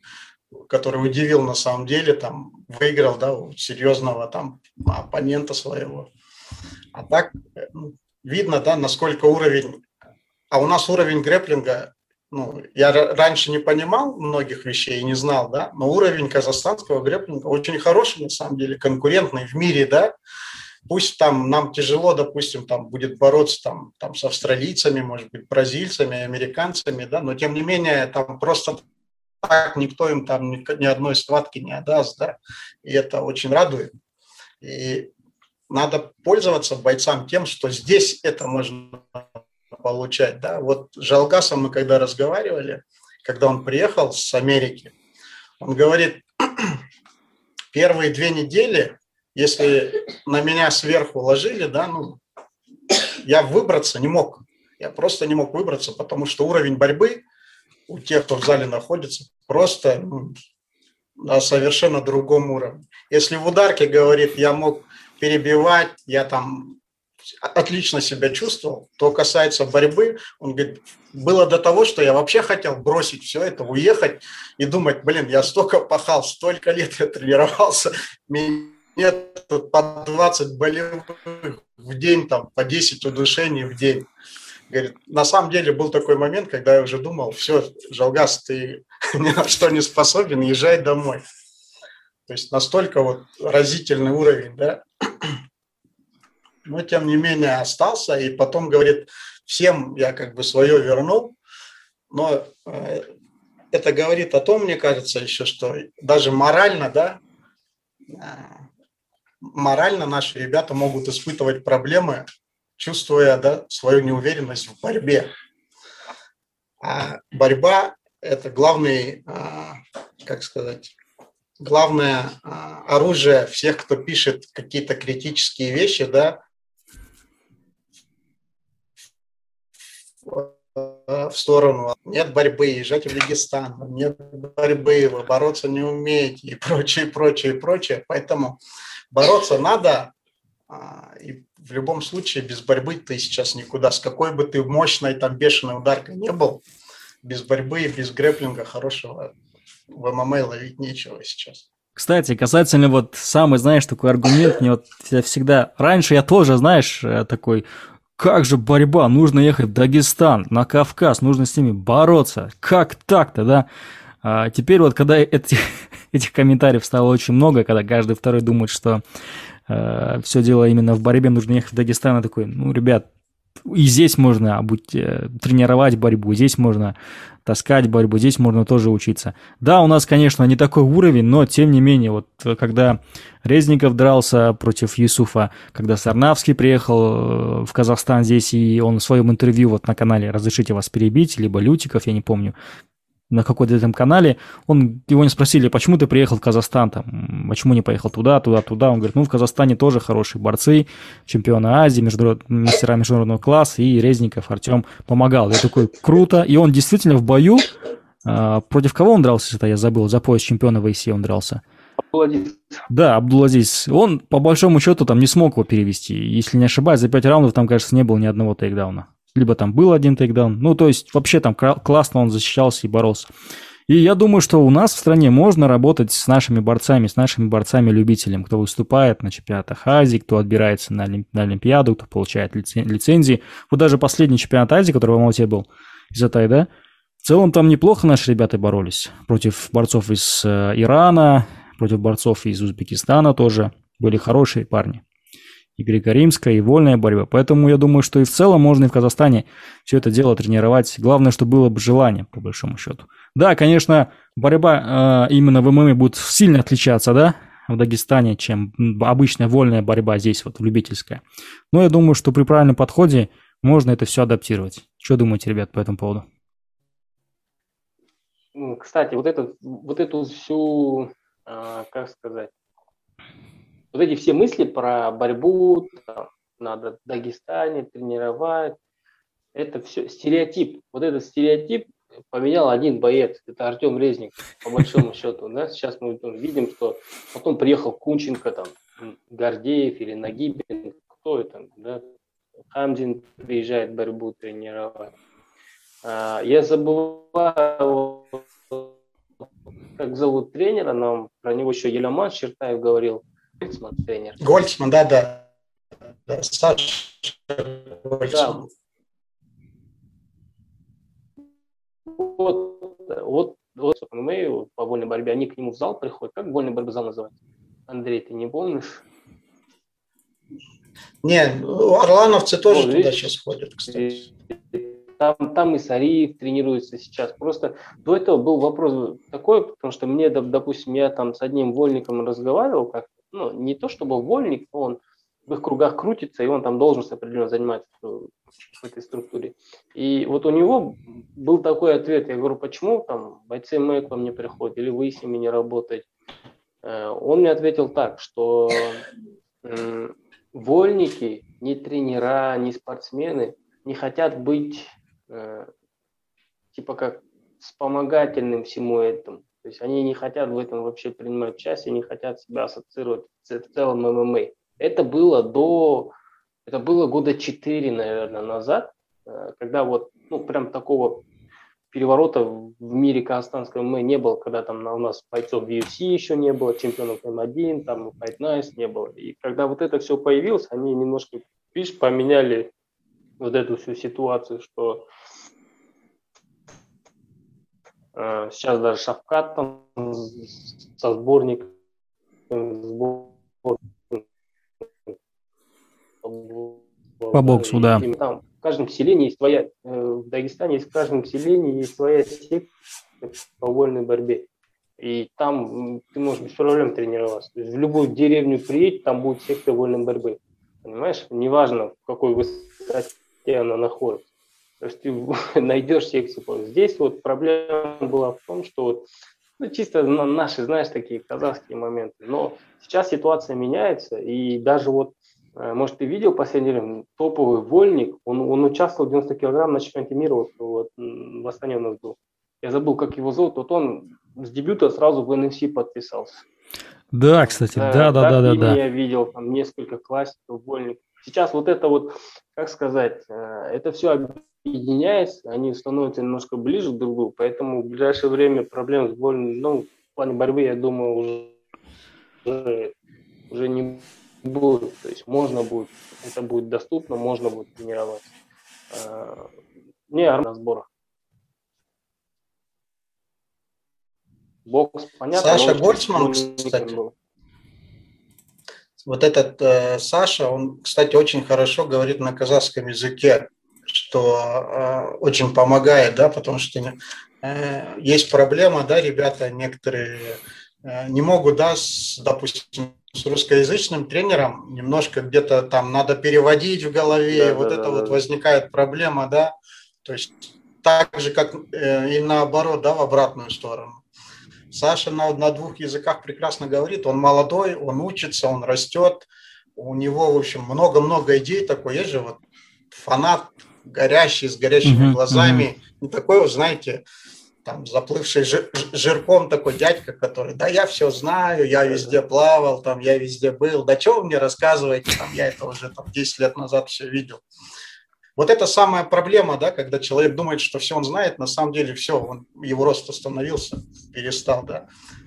который удивил на самом деле, там, выиграл, да, у серьезного там оппонента своего. А так, ну, видно, да, насколько уровень, а у нас уровень грэплинга, ну, я раньше не понимал многих вещей не знал, да, но уровень казахстанского грэплинга очень хороший, на самом деле, конкурентный в мире, да, пусть там нам тяжело, допустим, там будет бороться там, там с австралийцами, может быть, бразильцами, американцами, да, но тем не менее там просто так никто им там ни, ни одной схватки не отдаст, да, и это очень радует. И надо пользоваться бойцам тем, что здесь это можно получать. Да? Вот с Жалгасом мы когда разговаривали, когда он приехал с Америки, он говорит, первые две недели, если на меня сверху ложили, да, ну, я выбраться не мог. Я просто не мог выбраться, потому что уровень борьбы у тех, кто в зале находится, просто ну, на совершенно другом уровне. Если в ударке, говорит, я мог перебивать, я там отлично себя чувствовал. То касается борьбы, он говорит, было до того, что я вообще хотел бросить все это, уехать и думать, блин, я столько пахал, столько лет я тренировался, мне тут по 20 болевых в день, там, по 10 удушений в день. Говорит, на самом деле был такой момент, когда я уже думал, все, Жалгас, ты ни на что не способен, езжай домой. То есть настолько вот разительный уровень, да. Но тем не менее остался, и потом говорит, всем я как бы свое вернул, но э, это говорит о том, мне кажется, еще, что даже морально, да, э, морально наши ребята могут испытывать проблемы, чувствуя да, свою неуверенность в борьбе. А борьба – это главный, э, как сказать, главное а, оружие всех, кто пишет какие-то критические вещи, да, в сторону нет борьбы, езжайте в Дагестан, нет борьбы, вы бороться не умеете и прочее, прочее, прочее. Поэтому бороться надо, а, и в любом случае без борьбы ты сейчас никуда. С какой бы ты мощной, там, бешеной ударкой не был, без борьбы и без грэплинга хорошего в ММА ловить нечего сейчас. Кстати, касательно вот самый, знаешь, такой аргумент, мне вот всегда... Раньше я тоже, знаешь, э, такой, как же борьба, нужно ехать в Дагестан, на Кавказ, нужно с ними бороться. Как так-то, да? А теперь вот, когда эти, этих комментариев стало очень много, когда каждый второй думает, что э, все дело именно в борьбе, нужно ехать в Дагестан, я такой, ну, ребят, и здесь можно будь, э, тренировать борьбу, здесь можно таскать борьбу, здесь можно тоже учиться. Да, у нас, конечно, не такой уровень, но тем не менее, вот э, когда Резников дрался против Юсуфа, когда Сарнавский приехал в Казахстан здесь, и он в своем интервью вот на канале «Разрешите вас перебить», либо Лютиков, я не помню, на какой-то там канале, он, его не спросили, почему ты приехал в Казахстан, там, почему не поехал туда, туда, туда. Он говорит, ну, в Казахстане тоже хорошие борцы, чемпионы Азии, международ... мастера международного класса, и Резников Артем помогал. Я такой, круто. И он действительно в бою, а, против кого он дрался, это я забыл, за пояс чемпиона в ИСИ он дрался. Абдуладиз. Да, Абдуладиз. Он, по большому счету, там не смог его перевести. Если не ошибаюсь, за пять раундов там, кажется, не было ни одного тейкдауна либо там был один тейкдаун. Ну, то есть вообще там классно он защищался и боролся. И я думаю, что у нас в стране можно работать с нашими борцами, с нашими борцами-любителями, кто выступает на чемпионатах Азии, кто отбирается на, Олимп... на Олимпиаду, кто получает лицен... лицензии. Вот даже последний чемпионат Азии, который в Алмате был, из Атай, да, в целом там неплохо наши ребята боролись против борцов из э, Ирана, против борцов из Узбекистана тоже. Были хорошие парни и греко-римская, и вольная борьба. Поэтому я думаю, что и в целом можно и в Казахстане все это дело тренировать. Главное, чтобы было бы желание, по большому счету. Да, конечно, борьба э, именно в ММА будет сильно отличаться, да, в Дагестане, чем обычная вольная борьба здесь, вот, любительская. Но я думаю, что при правильном подходе можно это все адаптировать. Что думаете, ребят, по этому поводу? Кстати, вот, это, вот эту всю, э, как сказать, вот эти все мысли про борьбу, там, надо в Дагестане тренировать, это все стереотип. Вот этот стереотип поменял один боец, это Артем Резник, по большому счету. Да? Сейчас мы видим, что потом приехал Кунченко, там, Гордеев или Нагибин, кто это, да? Хамзин приезжает борьбу тренировать. А, я забываю, как зовут тренера, нам про него еще Елеман Чертаев говорил – Гольцман тренер. Гольцман, да, да. да Саша Гольцман. Да. Вот, вот, вот мы по вольной борьбе, они к нему в зал приходят. Как вольный борьбы зал называется? Андрей, ты не помнишь? Не, орлановцы тоже вот, туда сейчас ходят, кстати. Там, там и Сариев тренируется сейчас. Просто до этого был вопрос такой, потому что мне, допустим, я там с одним вольником разговаривал как ну, не то чтобы вольник, но он в их кругах крутится, и он там должность определенно занимать в, этой структуре. И вот у него был такой ответ, я говорю, почему там бойцы МЭ к вам не приходят, или вы с ними не работаете? Э, он мне ответил так, что вольники, ни тренера, ни спортсмены не хотят быть э, типа как вспомогательным всему этому. То есть они не хотят в этом вообще принимать участие, не хотят себя ассоциировать в целом ММА. Это было до, это было года четыре, наверное, назад, э, когда вот, ну, прям такого переворота в мире казахстанского ММА не было, когда там у нас бойцов UFC еще не было, чемпионов М1, там Fight Nice не было. И когда вот это все появилось, они немножко, видишь, поменяли вот эту всю ситуацию, что сейчас даже Шавкат там со сборником по боксу, да. Там в каждом селении есть своя, э, в Дагестане есть в каждом селении есть своя секция по вольной борьбе. И там ты можешь без проблем тренироваться. То есть в любую деревню приедь, там будет секция вольной борьбы. Понимаешь? Неважно, в какой высоте она находится. То есть ты найдешь секцию. Здесь вот проблема была в том, что вот, ну, чисто наши, знаешь, такие казахские моменты. Но сейчас ситуация меняется, и даже вот, э, может, ты видел последний время, топовый вольник, он, он участвовал в 90 килограмм на чемпионате мира, вот, вот в Астане у нас был. Я забыл, как его зовут, вот он с дебюта сразу в НФС подписался. Да, кстати, да, да, да, да, да. Я видел там несколько классиков вольников. Сейчас вот это вот, как сказать, э, это все объединяется, они становятся немножко ближе друг к другу, поэтому в ближайшее время проблем с болью, ну, в плане борьбы, я думаю, уже, уже не будет. То есть можно будет, это будет доступно, можно будет тренировать. А, не на сборах. Бокс, понятно. Саша Гольцман, кстати. вот этот э, Саша, он, кстати, очень хорошо говорит на казахском языке, что э, очень помогает, да, потому что э, есть проблема, да, ребята некоторые э, не могут, да, с, допустим, с русскоязычным тренером немножко где-то там надо переводить в голове, да, вот да, это да, вот да. возникает проблема, да, то есть так же, как э, и наоборот, да, в обратную сторону. Саша на, на двух языках прекрасно говорит, он молодой, он учится, он растет, у него, в общем, много-много идей такой, есть же вот фанат горящий, с горящими uh-huh, глазами, uh-huh. не такой, знаете, там заплывший жир, жирком такой дядька, который, да я все знаю, я везде плавал, там я везде был, да что вы мне рассказываете, там я это уже там 10 лет назад все видел. Вот это самая проблема, да, когда человек думает, что все он знает, на самом деле все, он, его рост остановился, перестал, да.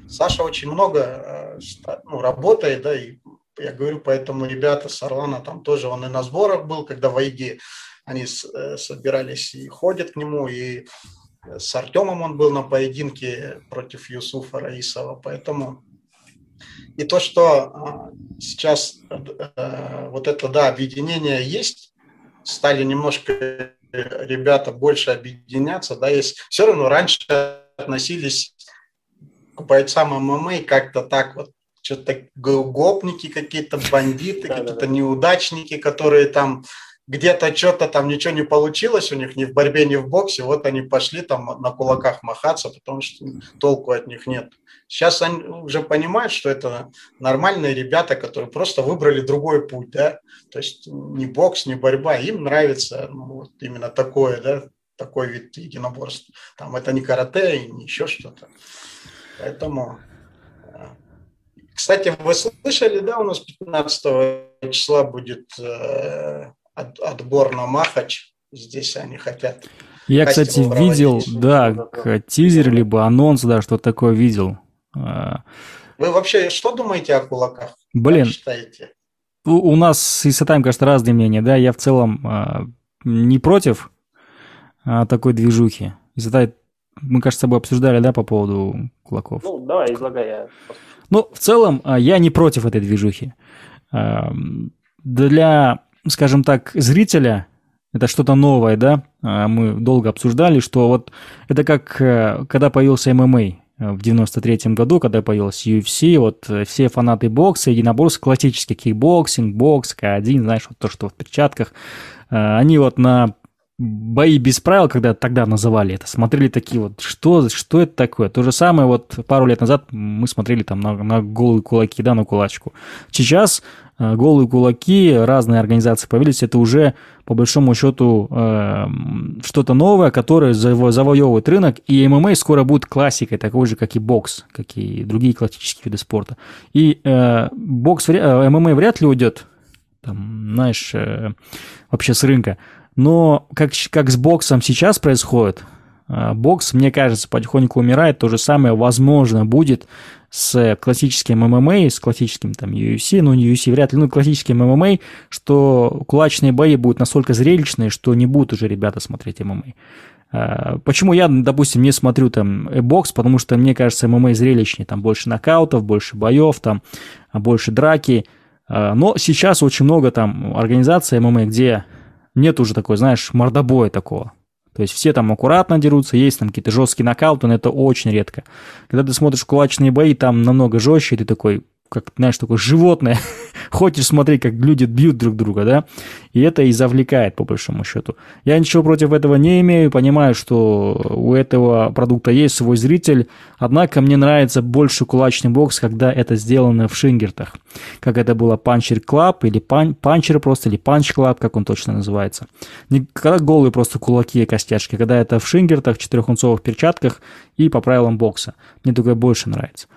Саша очень много э, ну, работает, да, и я говорю, поэтому ребята с Орлана там тоже, он и на сборах был, когда в Айге они э, собирались и ходят к нему, и с Артемом он был на поединке против Юсуфа Раисова, поэтому и то, что а, сейчас э, вот это, да, объединение есть, стали немножко ребята больше объединяться, да, есть все равно раньше относились к бойцам ММА как-то так вот, что-то гопники какие-то, бандиты, какие-то неудачники, которые там где-то что-то там ничего не получилось у них ни в борьбе, ни в боксе, вот они пошли там на кулаках махаться, потому что толку от них нет. Сейчас они уже понимают, что это нормальные ребята, которые просто выбрали другой путь, да, то есть не бокс, не борьба, им нравится ну, вот именно такое, да, такой вид единоборств. Там это не карате и не еще что-то. Поэтому, э, кстати, вы слышали, да, у нас 15 числа будет э, отбор на Махач. Здесь они хотят. Я, кстати, видел, да, тизер, либо анонс, да, что такое видел. А, Вы вообще что думаете о кулаках? Блин, как считаете? У, у нас с Исатаем, кажется, разные мнения, да, я в целом э, не против э, такой движухи. Исатай, мы, кажется, с тобой обсуждали, да, по поводу кулаков? Ну, давай, излагай. Я... Ну, в целом, э, я не против этой движухи. Э, для, скажем так, зрителя это что-то новое, да, мы долго обсуждали, что вот это как когда появился ММА, в 93 году, когда появился UFC, вот э, все фанаты бокса, единоборств, классический кикбоксинг, бокс, К1, знаешь, вот то, что в перчатках, э, они вот на бои без правил, когда тогда называли это, смотрели такие вот, что, что это такое? То же самое вот пару лет назад мы смотрели там на, на голые кулаки, да, на кулачку. Сейчас э, голые кулаки, разные организации появились, это уже по большому счету э, что-то новое, которое заво- завоевывает рынок, и ММА скоро будет классикой, такой же, как и бокс, как и другие классические виды спорта. И э, бокс, э, ММА вряд ли уйдет, там, знаешь, э, вообще с рынка. Но как, как с боксом сейчас происходит, бокс, мне кажется, потихоньку умирает. То же самое, возможно, будет с классическим ММА, с классическим там UFC, ну не UFC вряд ли, ну классическим ММА, что кулачные бои будут настолько зрелищные, что не будут уже ребята смотреть ММА. А, почему я, допустим, не смотрю там бокс, потому что мне кажется, ММА зрелищнее, там больше нокаутов, больше боев, там больше драки. А, но сейчас очень много там организаций ММА, где нет уже такой, знаешь, мордобоя такого. То есть все там аккуратно дерутся, есть там какие-то жесткие нокауты, но это очень редко. Когда ты смотришь кулачные бои, там намного жестче, и ты такой, как, знаешь, такое животное, хочешь смотреть, как люди бьют друг друга, да, и это и завлекает, по большому счету. Я ничего против этого не имею, понимаю, что у этого продукта есть свой зритель, однако мне нравится больше кулачный бокс, когда это сделано в шингертах, как это было Puncher Club, или пан, Puncher просто, или Punch Club, как он точно называется. Не когда голые просто кулаки и костяшки, когда это в шингертах, четырехунцовых перчатках и по правилам бокса. Мне такое больше нравится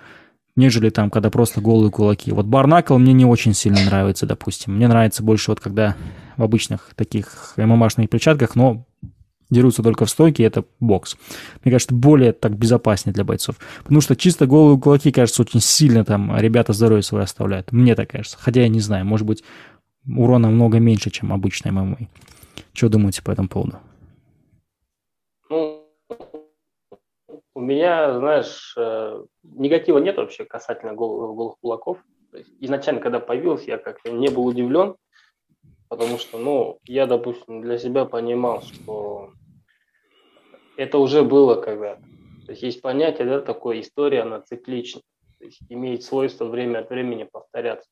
нежели там, когда просто голые кулаки. Вот барнакл мне не очень сильно нравится, допустим. Мне нравится больше вот когда в обычных таких ММАшных перчатках, но дерутся только в стойке, это бокс. Мне кажется, более так безопаснее для бойцов. Потому что чисто голые кулаки, кажется, очень сильно там ребята здоровье свое оставляют. Мне так кажется. Хотя я не знаю, может быть, урона много меньше, чем обычный ММА. Что думаете по этому поводу? У меня, знаешь, э, негатива нет вообще касательно голых, голых кулаков. изначально, когда появился, я как-то не был удивлен, потому что, ну, я, допустим, для себя понимал, что это уже было когда-то. То есть есть понятие, да, такое история, она циклична. То есть имеет свойство время от времени повторяться.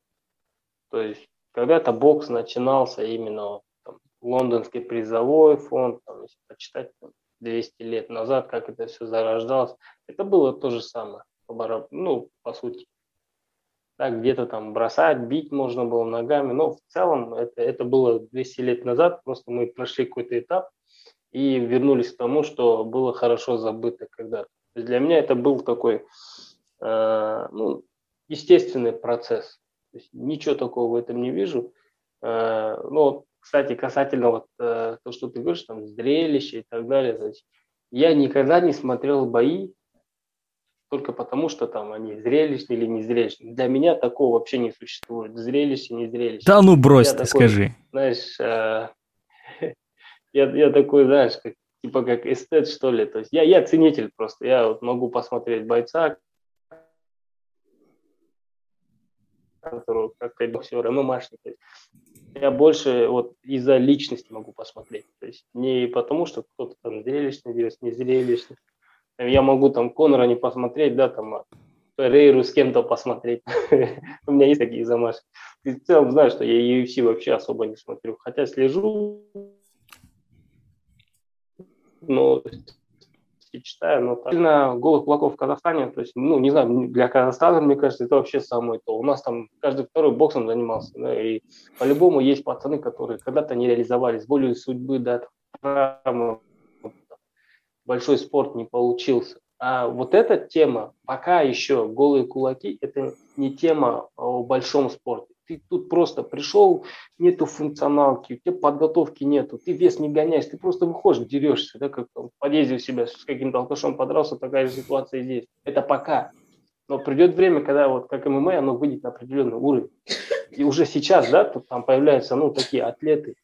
То есть когда-то бокс начинался именно там, лондонский призовой фонд, там, если почитать там, 200 лет назад, как это все зарождалось, это было то же самое, ну, по сути. Да, где-то там бросать, бить можно было ногами, но в целом это, это было 200 лет назад, просто мы прошли какой-то этап и вернулись к тому, что было хорошо забыто когда-то. Для меня это был такой э, ну, естественный процесс. То есть ничего такого в этом не вижу. Э, ну, кстати, касательно вот э, то, что ты говоришь, там зрелище и так далее. Есть я никогда не смотрел бои только потому, что там они зрелищные или не зрелищные. Для меня такого вообще не существует. Зрелище, не зрелище. Да ну брось ты, скажи. Знаешь, э, я, я такой, знаешь, как, типа как эстет, что ли. То есть я, я ценитель просто. Я вот могу посмотреть бойца, который как боксер, ММАшник. Я больше вот из-за личности могу посмотреть. То есть не потому, что кто-то там зрелищный делает, не зрелищный. Я могу там Конора не посмотреть, да, там а Рейру с кем-то посмотреть. У меня есть такие замашки. Ты в целом знаешь, что я UFC вообще особо не смотрю. Хотя слежу, но читаю, но сильно голых кулаков в Казахстане, то есть, ну, не знаю, для Казахстана, мне кажется, это вообще самое то. У нас там каждый второй боксом занимался, да, и по-любому есть пацаны, которые когда-то не реализовались, волю судьбы, да, травмы, большой спорт не получился. А вот эта тема, пока еще голые кулаки, это не тема о большом спорте. Ты тут просто пришел, нету функционалки, у тебя подготовки нету, ты вес не гоняешь, ты просто выходишь, дерешься, да, как в подъезде у себя с каким-то алкашом подрался, такая же ситуация здесь. Это пока. Но придет время, когда вот как ММА, оно выйдет на определенный уровень. И уже сейчас, да, тут там появляются, ну, такие атлеты,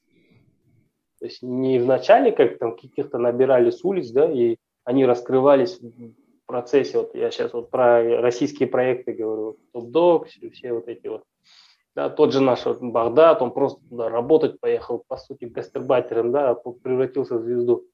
то есть не в начале, как там каких-то набирали с улиц, да, и они раскрывались в процессе, вот я сейчас вот про российские проекты говорю, топ все вот эти вот. Да, тот же наш вот Багдад, он просто туда работать поехал, по сути, гастарбайтером, да, превратился в звезду.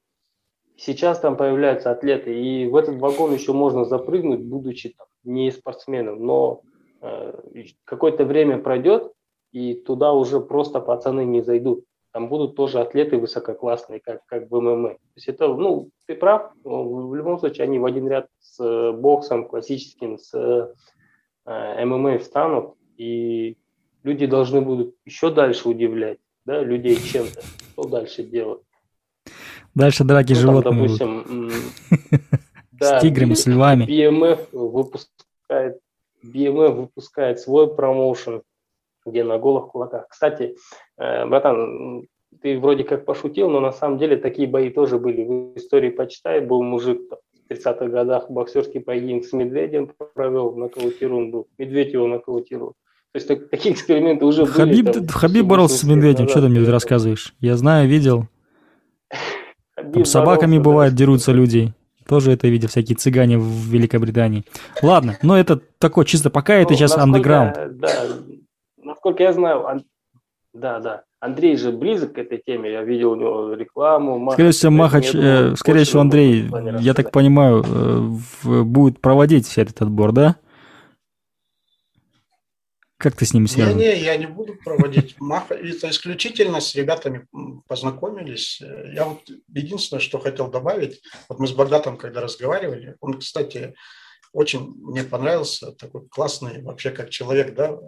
Сейчас там появляются атлеты, и в этот вагон еще можно запрыгнуть, будучи там, не спортсменом, но э, какое-то время пройдет, и туда уже просто пацаны не зайдут там будут тоже атлеты высококлассные, как, как в ММА. То есть это, ну, ты прав, в любом случае они в один ряд с боксом классическим, с э, ММА встанут, и люди должны будут еще дальше удивлять, да, людей чем-то. Что дальше делать? Дальше драки ну, животными. допустим, да, с тиграми, с львами. BMF выпускает, BMF выпускает свой промоушен, где на голых кулаках. Кстати, э, братан, ты вроде как пошутил, но на самом деле такие бои тоже были. В истории почитай, был мужик в 30-х годах боксерский поединок с медведем провел, нокаутирован был. Медведь его нокаутировал. То есть так, такие эксперименты уже Хабиб, были. Там, Хабиб боролся с медведем, что ты мне рассказываешь? Я знаю, видел. Там собаками бывает дерутся люди. Тоже это видел всякие цыгане в Великобритании. Ладно, но это такое чисто пока это ну, сейчас андеграунд. Да, насколько я знаю, Ан... да, да, Андрей же близок к этой теме, я видел у него рекламу. Махач, скорее всего, Махач, э, скорее всего, Андрей, я так понимаю, э, будет проводить этот отбор, да? Как ты с ними связан? Не-не, я не буду проводить. Маха, это исключительно с ребятами познакомились. Я вот единственное, что хотел добавить, вот мы с Богдатом, когда разговаривали, он, кстати, очень мне понравился, такой классный вообще как человек, да,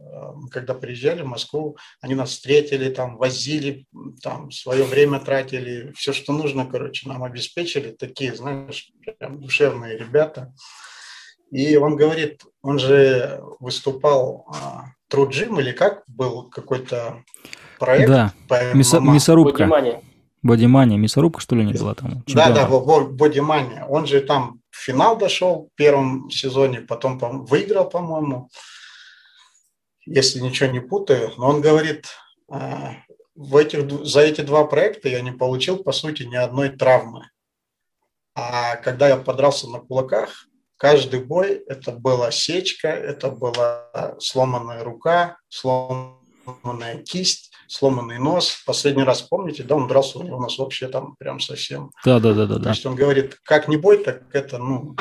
когда приезжали в Москву, они нас встретили, там, возили, там, свое время тратили, все, что нужно, короче, нам обеспечили, такие, знаешь, прям душевные ребята. И он говорит, он же выступал а, True Gym или как был какой-то проект да. по Мясо, мясорубка. Бодимания. Бодимания, мясорубка, что ли, не была там? Да, да, Бодимания. Он же там в финал дошел в первом сезоне, потом по выиграл, по-моему, если ничего не путаю. Но он говорит, «А, в этих, за эти два проекта я не получил, по сути, ни одной травмы. А когда я подрался на кулаках, каждый бой это была сечка, это была сломанная рука, сломанная кисть, сломанный нос. Последний раз, помните, да, он дрался, у него нос вообще там прям совсем. Да, да, да, да. То есть он говорит, как не бой, так это, ну,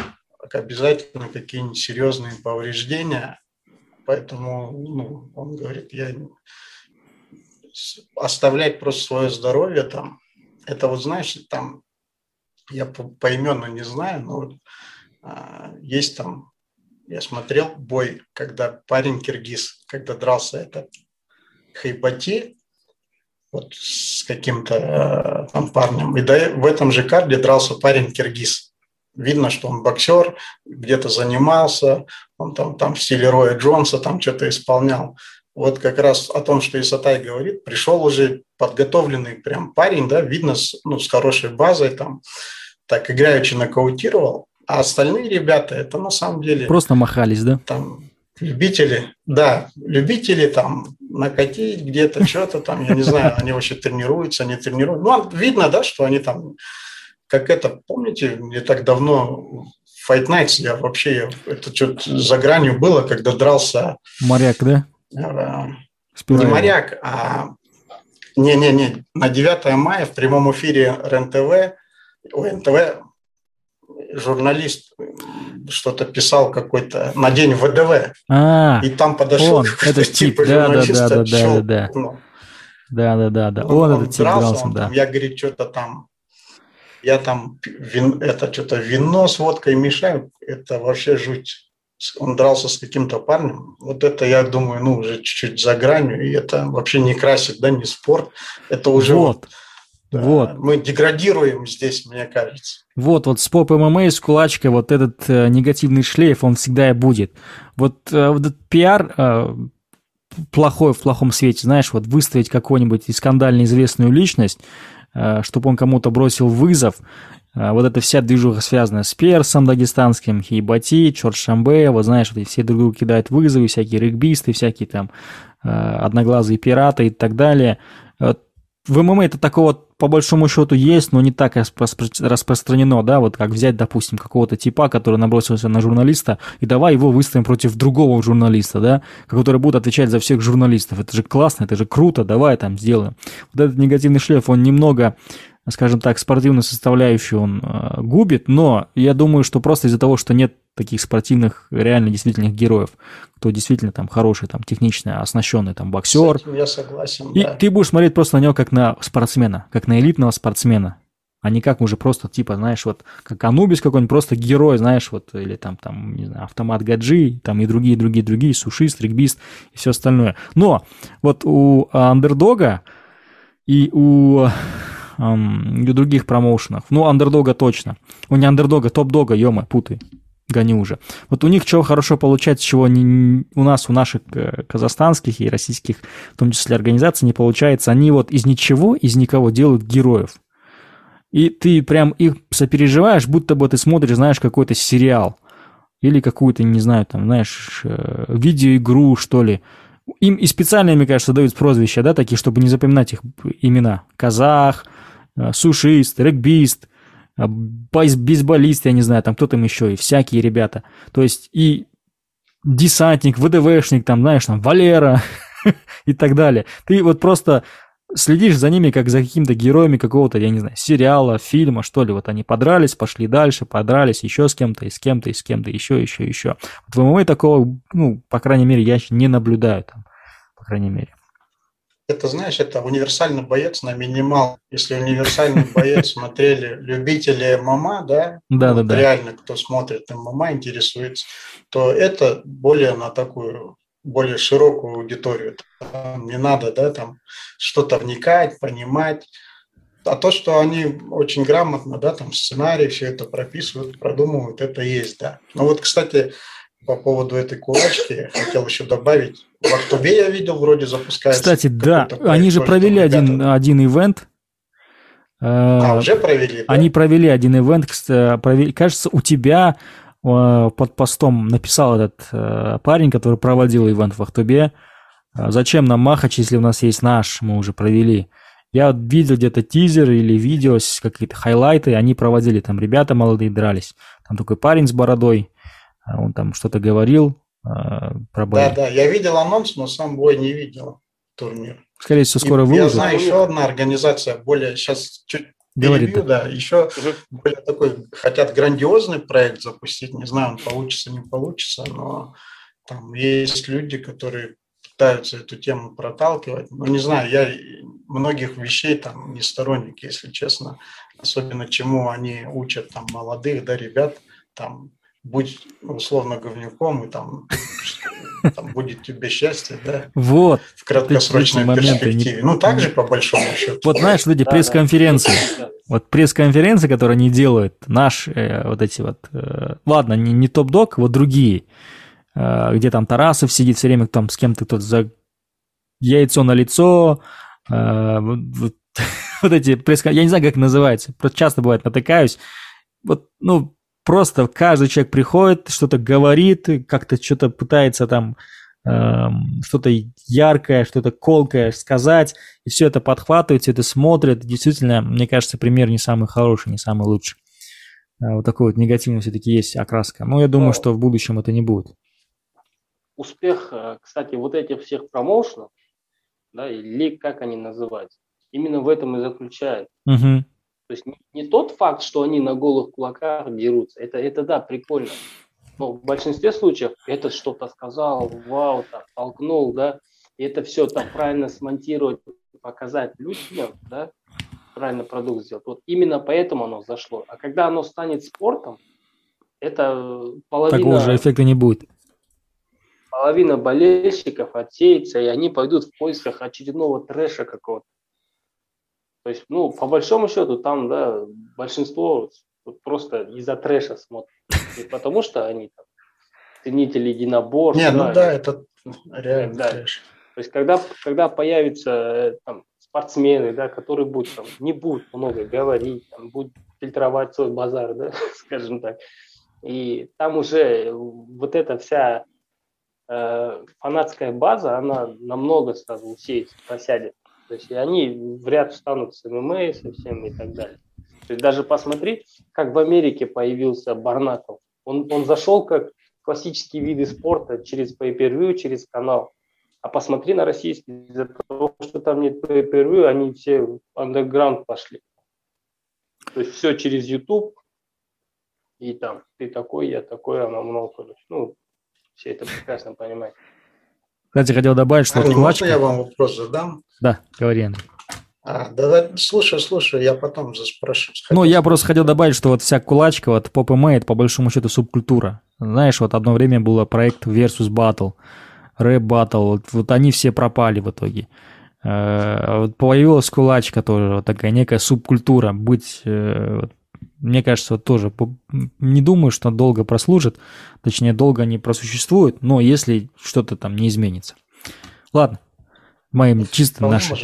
обязательно какие-нибудь серьезные повреждения. Поэтому, ну, он говорит, я оставлять просто свое здоровье там, это вот, знаешь, там, я поименно не знаю, но вот, есть там, я смотрел бой, когда парень киргиз, когда дрался этот Хайбати, вот с каким-то э, там парнем, и до, в этом же карде дрался парень киргиз. Видно, что он боксер, где-то занимался, он там, там в стиле Роя Джонса там что-то исполнял. Вот как раз о том, что Исатай говорит, пришел уже подготовленный прям парень, да, видно, с, ну, с хорошей базой, там, так играючи нокаутировал, а остальные ребята, это на самом деле... Просто махались, да? Там любители, да, любители там накатить где-то, что-то там, я не знаю, они вообще тренируются, не тренируются. Ну, видно, да, что они там, как это, помните, не так давно Fight Nights, я вообще, это что-то за гранью было, когда дрался... Моряк, да? не моряк, а не-не-не, на 9 мая в прямом эфире РЕН-ТВ, ой, НТВ, журналист что-то писал какой-то на день ВДВ. А, и там подошел он, это тип, да, да, да, да, да, да, да. Да, да, да, да. Он, он этот тип дрался, он, да. Я, говорит, что-то там, я там, вин, это что-то вино с водкой мешаю, это вообще жуть он дрался с каким-то парнем, вот это, я думаю, ну, уже чуть-чуть за гранью, и это вообще не красит, да, не спорт, это уже вот. Да, вот. Мы деградируем здесь, мне кажется. Вот, вот с поп ММА и с кулачкой вот этот э, негативный шлейф, он всегда и будет. Вот, э, вот этот пиар э, плохой в плохом свете, знаешь, вот выставить какую-нибудь скандально известную личность, э, чтобы он кому-то бросил вызов, а, вот эта вся движуха связана с персом дагестанским, Хейбати, Чоршамбе, вот знаешь, вот все друг другу кидают вызовы, всякие регбисты, всякие там а, одноглазые пираты и так далее. В ММА это такого по большому счету есть, но не так распространено, да, вот как взять, допустим, какого-то типа, который набросился на журналиста, и давай его выставим против другого журналиста, да, который будет отвечать за всех журналистов. Это же классно, это же круто, давай там сделаем. Вот этот негативный шлейф, он немного скажем так, спортивную составляющую он э, губит, но я думаю, что просто из-за того, что нет таких спортивных, реально действительных героев, кто действительно там хороший, там технично оснащенный там боксер. С этим я согласен, И да. ты будешь смотреть просто на него как на спортсмена, как на элитного спортсмена, а не как уже просто типа, знаешь, вот как Анубис какой-нибудь, просто герой, знаешь, вот, или там, там, не знаю, автомат Гаджи, там и другие, другие, другие, сушист, регбист и все остальное. Но вот у андердога и у эм, и других промоушенах. Ну, андердога точно. У не андердога, топ-дога, ё путай. Гони уже. Вот у них чего хорошо получается, чего не, у нас, у наших э, казахстанских и российских, в том числе организаций, не получается. Они вот из ничего, из никого делают героев. И ты прям их сопереживаешь, будто бы ты смотришь, знаешь, какой-то сериал. Или какую-то, не знаю, там, знаешь, э, видеоигру, что ли. Им и специально, мне кажется, дают прозвища, да, такие, чтобы не запоминать их имена. Казах, сушист, регбист, э, бейсболист, я не знаю, там кто там еще, и всякие ребята. То есть и десантник, ВДВшник, там, знаешь, там, Валера и так далее. Ты вот просто следишь за ними, как за какими-то героями какого-то, я не знаю, сериала, фильма, что ли. Вот они подрались, пошли дальше, подрались еще с кем-то, и с кем-то, и с кем-то, еще, еще, еще. Вот в ММА такого, ну, по крайней мере, я не наблюдаю там, по крайней мере это, знаешь, это универсальный боец на минимал. Если универсальный боец смотрели любители ММА, да, да, да, да. реально кто смотрит ММА, интересуется, то это более на такую более широкую аудиторию. Там не надо, да, там что-то вникать, понимать. А то, что они очень грамотно, да, там сценарий все это прописывают, продумывают, это есть, да. Ну вот, кстати, по поводу этой кулачки хотел еще добавить. В Актубе я видел, вроде запускается. Кстати, да, они же провели один, один ивент. А, уже провели, да? Они провели один ивент, провели, кажется, у тебя э, под постом написал этот э, парень, который проводил ивент в Ахтубе, «А зачем нам Махач, если у нас есть наш, мы уже провели. Я видел где-то тизер или видео, какие-то хайлайты, они проводили, там ребята молодые дрались. Там такой парень с бородой, он там что-то говорил про бой. Да, да, я видел анонс, но сам бой не видел турнир. Скорее всего, скоро И выложат. Я знаю еще одна организация, более сейчас чуть Говорит, перебью, да, еще более такой, хотят грандиозный проект запустить, не знаю, он получится, не получится, но там есть люди, которые пытаются эту тему проталкивать. Ну, не знаю, я многих вещей там не сторонник, если честно, особенно чему они учат там молодых, да, ребят, там, будь условно говнюком, и там, там будет тебе счастье, да, Вот. в краткосрочной перспективе. не- Ну, так же, по большому счету. Вот знаешь, эти Да, пресс-конференции, Да. вот пресс-конференции, которые они делают, наш, э, вот эти вот, э, ладно, не, не топ-дог, вот другие, э, где там Тарасов сидит все время там с кем-то кто-то за яйцо на лицо, э, вот, вот- вот эти пресс я не знаю, как называется, просто часто бывает натыкаюсь, вот, ну, просто каждый человек приходит, что-то говорит, как-то что-то пытается там эм, что-то яркое, что-то колкое сказать, и все это подхватывает, все это смотрит. Действительно, мне кажется, пример не самый хороший, не самый лучший. Э, Вот такой вот негативный все-таки есть окраска. Но я думаю, что в будущем это не будет. Успех, э, кстати, вот этих всех промоушенов, да, или как они называются, именно в этом и заключается. Мгм. То есть не, не тот факт, что они на голых кулаках дерутся, это, это да, прикольно. Но в большинстве случаев этот что-то сказал, вау, там, толкнул, да, и это все там правильно смонтировать, показать людям, да, правильно продукт сделать. Вот именно поэтому оно зашло. А когда оно станет спортом, это половина, Такого же эффекта не будет. половина болельщиков отсеется, и они пойдут в поисках очередного трэша какого-то. То есть, ну, по большому счету, там, да, большинство просто из-за трэша смотрят. Не потому что они там ценители единоборств. Не, ну да, да, это реально Да. трэш. То есть, когда, когда появятся э, там, спортсмены, да, которые будут, там, не будут много говорить, там, будут фильтровать свой базар, да, скажем так, и там уже вот эта вся э, фанатская база, она намного сразу усеется, просядет. То есть и они в ряд встанут с ММА совсем и так далее. То есть даже посмотри, как в Америке появился Барнаков. Он, он зашел как классические виды спорта через pay-per-view, через канал. А посмотри на российские, из-за того, что там нет pay-per-view, они все в андерграунд пошли. То есть все через YouTube, и там ты такой, я такой, а много. Ну, все это прекрасно понимают. Кстати, хотел добавить, что Арни, можно кулачка... я вам вопрос задам? Да, говори, Андрей. А, да, да, слушай, слушай, я потом заспрошу. Ну, я просто хотел добавить, что вот вся кулачка, вот поп ММА, это по большому счету субкультура. Знаешь, вот одно время было проект Versus Battle, Рэп Battle, вот, вот они все пропали в итоге. Э, Вот появилась кулачка тоже, вот такая некая субкультура. Быть, э, вот, мне кажется, вот тоже не думаю, что долго прослужит, точнее, долго не просуществует, но если что-то там не изменится. Ладно, моим чисто нашим.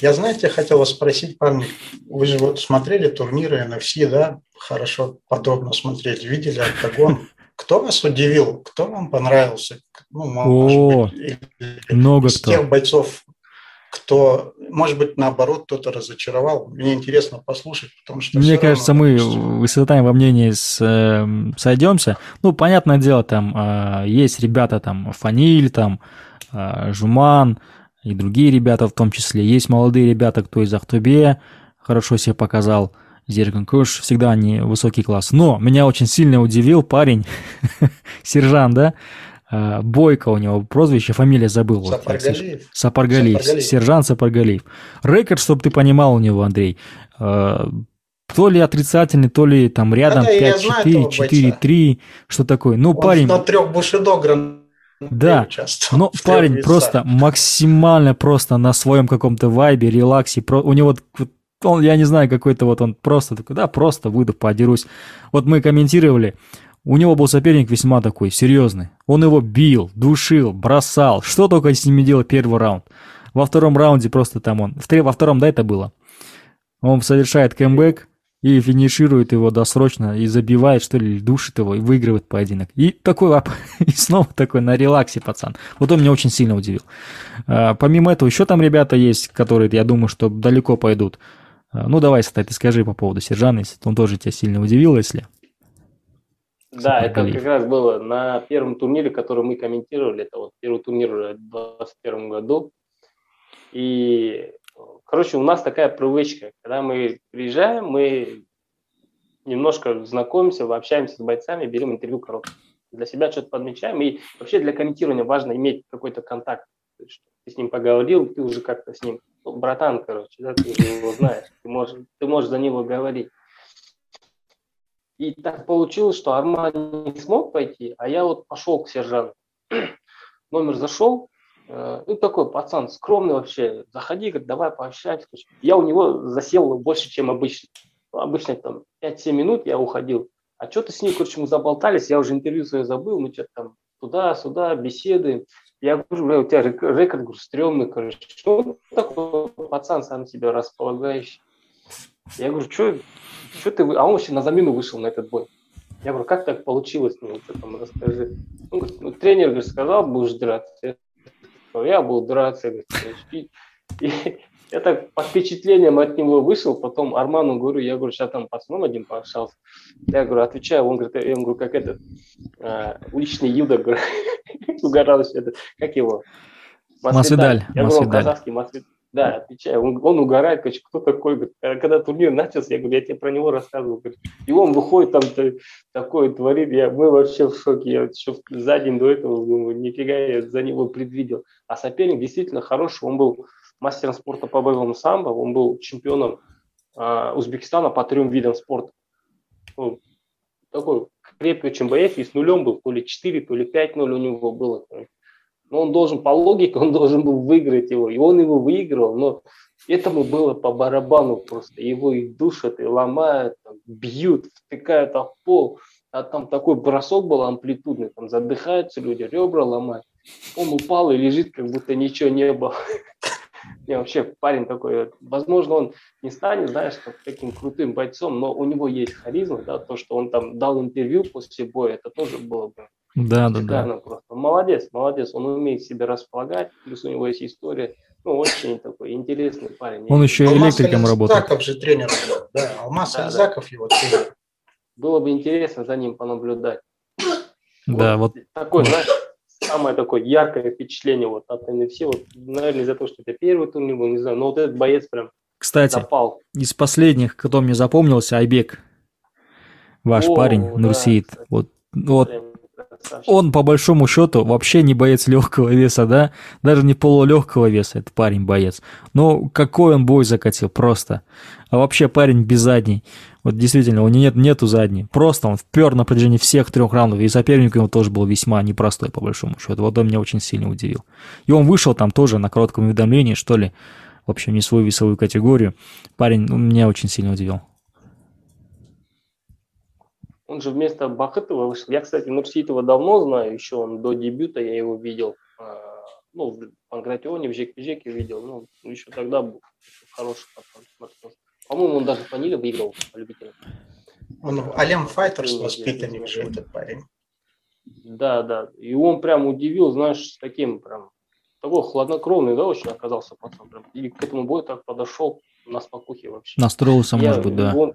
Я, знаете, хотел вас спросить, парни, вы же вот смотрели турниры NFC, да, хорошо, подробно смотрели, видели октагон. Кто вас удивил? Кто вам понравился? Ну, может О, быть, Много кто. тех бойцов, кто, может быть, наоборот, кто-то разочаровал. Мне интересно послушать, потому что... Мне кажется, равно, мы допустим, высота во мнении с, эм, сойдемся. Ну, понятное дело, там э, есть ребята, там Фаниль, там э, Жуман и другие ребята в том числе. Есть молодые ребята, кто из Ахтубе хорошо себя показал. Зеркан Куш, всегда они высокий класс. Но меня очень сильно удивил парень, сержант, да, Э, Бойко у него прозвище, фамилия забыл. вот, к сожалению. Сапаргалиев. Сапаргалиев, Сапаргалиев. сержант Сапаргалиев. Рекорд, чтобы ты понимал у него, Андрей, э, то ли отрицательный, то ли там рядом я 5-4, знаю этого бойца. 4-3, что такое. Ну, Он парень, на трех бушидо гран Да, но парень весах. просто максимально просто на своем каком-то вайбе, релаксе. Про, у него, вот он, я не знаю, какой-то вот он просто такой, да, просто выйду, подерусь. Вот мы комментировали, у него был соперник весьма такой, серьезный. Он его бил, душил, бросал, что только с ними делал первый раунд. Во втором раунде просто там он, в во втором, да, это было? Он совершает кэмбэк и финиширует его досрочно, и забивает, что ли, душит его, и выигрывает поединок. И такой, и снова такой на релаксе, пацан. Вот он меня очень сильно удивил. А, Помимо этого, еще там ребята есть, которые, я думаю, что далеко пойдут. А, Ну, давай, Стай, ты скажи по поводу Сержана, если он тоже тебя сильно удивил, если... Да, это как раз было на первом турнире, который мы комментировали. Это вот первый турнир в 2021 году. И, короче, у нас такая привычка. Когда мы приезжаем, мы немножко знакомимся, общаемся с бойцами, берем интервью короткое. Для себя что-то подмечаем. И вообще для комментирования важно иметь какой-то контакт. Ты с ним поговорил, ты уже как-то с ним, ну, братан, короче, да, ты его знаешь, ты можешь, ты можешь за него говорить. И так получилось, что Арман не смог пойти, а я вот пошел к сержанту. Номер зашел, э, ну такой пацан скромный вообще, заходи, говорит, давай пообщаемся. Я у него засел больше, чем обычно. Ну, обычно там 5-7 минут я уходил. А что-то с ним, короче, мы заболтались, я уже интервью свое забыл, мы что-то там туда-сюда, беседы. Я говорю, бля, у тебя рекорд, говорю, стрёмный, короче. Что такой пацан сам себя располагающий? Я говорю, что ты... А он вообще на замену вышел на этот бой. Я говорю, как так получилось? Ну, что там, расскажи. Он говорит, ну, тренер говорит, сказал, будешь драться. Я был драться. Говорит, и, и я так по впечатлениям от него вышел, потом Арману говорю, я говорю, сейчас там пацаном один пообщался. Я говорю, отвечаю, он говорит, я говорю, как этот, а, уличный юда, говорю, угоралось, это, как его? Масвидаль. Я говорю, казахский Масвидаль. Да, отвечаю. Он, он угорает, короче, кто такой? Говорит, «А когда турнир начался, я говорю, я тебе про него рассказывал. Говорит, и он выходит там такое творит. Я, мы вообще в шоке. Я еще за день до этого думаю, нифига я за него предвидел. А соперник действительно хороший. Он был мастером спорта по боевому самбо. Он был чемпионом э, Узбекистана по трем видам спорта. Ну, такой крепкий очень боец. И с нулем был. То ли 4, то ли 5-0 у него было. Но он должен, по логике, он должен был выиграть его. И он его выиграл, но этому было по барабану просто. Его и душат, и ломают, там, бьют, втыкают в пол. А там такой бросок был амплитудный, там задыхаются люди, ребра ломают. Он упал и лежит, как будто ничего не было. Не, вообще парень такой, возможно, он не станет, знаешь, таким крутым бойцом, но у него есть харизма, да, то, что он там дал интервью после боя, это тоже было бы да, да, да. просто. Молодец, молодец. Он умеет себя располагать, плюс у него есть история. Ну, очень такой интересный парень. Он еще и электриком работает. Алмаз же тренер был, да. Алмаз да, Альзаков да. его тренер. Было бы интересно за ним понаблюдать. Да, вот. вот. Такой, знаешь, самое такое яркое впечатление вот от NFC. Вот, наверное, из-за того, что это первый турнир был, не знаю, но вот этот боец прям Кстати, запал. из последних, кто мне запомнился, Айбек, ваш О, парень, да, Нурсиит. Вот, вот он, по большому счету, вообще не боец легкого веса, да? Даже не полулегкого веса, это парень боец. Но какой он бой закатил, просто. А вообще парень без задней. Вот действительно, у него нет, нету задней. Просто он впер на протяжении всех трех раундов. И соперник ему тоже был весьма непростой, по большому счету. Вот он меня очень сильно удивил. И он вышел там тоже на коротком уведомлении, что ли. В общем, не свою весовую категорию. Парень ну, меня очень сильно удивил. Он же вместо Бахытова вышел. Я, кстати, Нурситова давно знаю, еще он до дебюта я его видел. А, ну, в Панкратионе, в Жек-Жеке видел. Ну, еще тогда был хороший пацан. По-моему, он даже фаниле выиграл по любителям. Он в Алем Файтерс воспитанник же этот парень. Да, да. И он прям удивил, знаешь, с таким прям такой хладнокровный, да, очень оказался пацан. Прям. И к этому бою так подошел на спокухе вообще. Настроился, я, может быть, да. Он,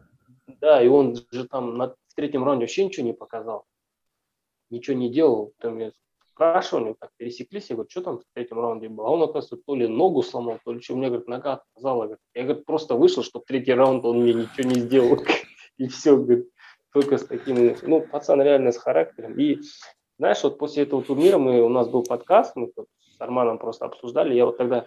да, и он же там на в третьем раунде вообще ничего не показал. Ничего не делал. Там я спрашивали, так пересеклись, я говорю, что там в третьем раунде было? А он, оказывается, то ли ногу сломал, то ли что. Мне, говорит, нога отказала. Я, говорит, просто вышел, что в третий раунд он мне ничего не сделал. И все, говорит, только с таким... Ну, пацан реально с характером. И знаешь, вот после этого турнира мы, у нас был подкаст, мы с Арманом просто обсуждали. Я вот тогда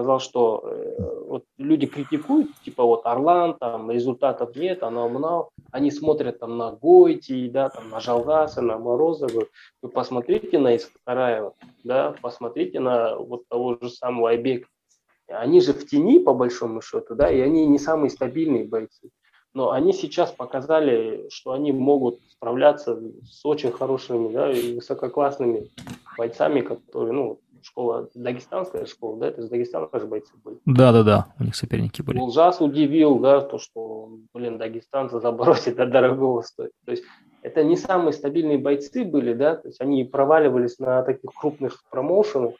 сказал, что э, вот люди критикуют, типа вот Орлан, там результатов нет, она умнал, они смотрят там на Гойти, да, там на Жалгаса, на Морозова, вы посмотрите на Искараева, да, посмотрите на вот того же самого Айбека. Они же в тени, по большому счету, да, и они не самые стабильные бойцы. Но они сейчас показали, что они могут справляться с очень хорошими, да, и высококлассными бойцами, которые, ну, школа, дагестанская школа, да, это из Дагестана же бойцы были. Да-да-да, у них соперники были. Ужас удивил, да, то, что, блин, дагестанцы забросить до дорогого стоит. То есть это не самые стабильные бойцы были, да, то есть они проваливались на таких крупных промоушенах,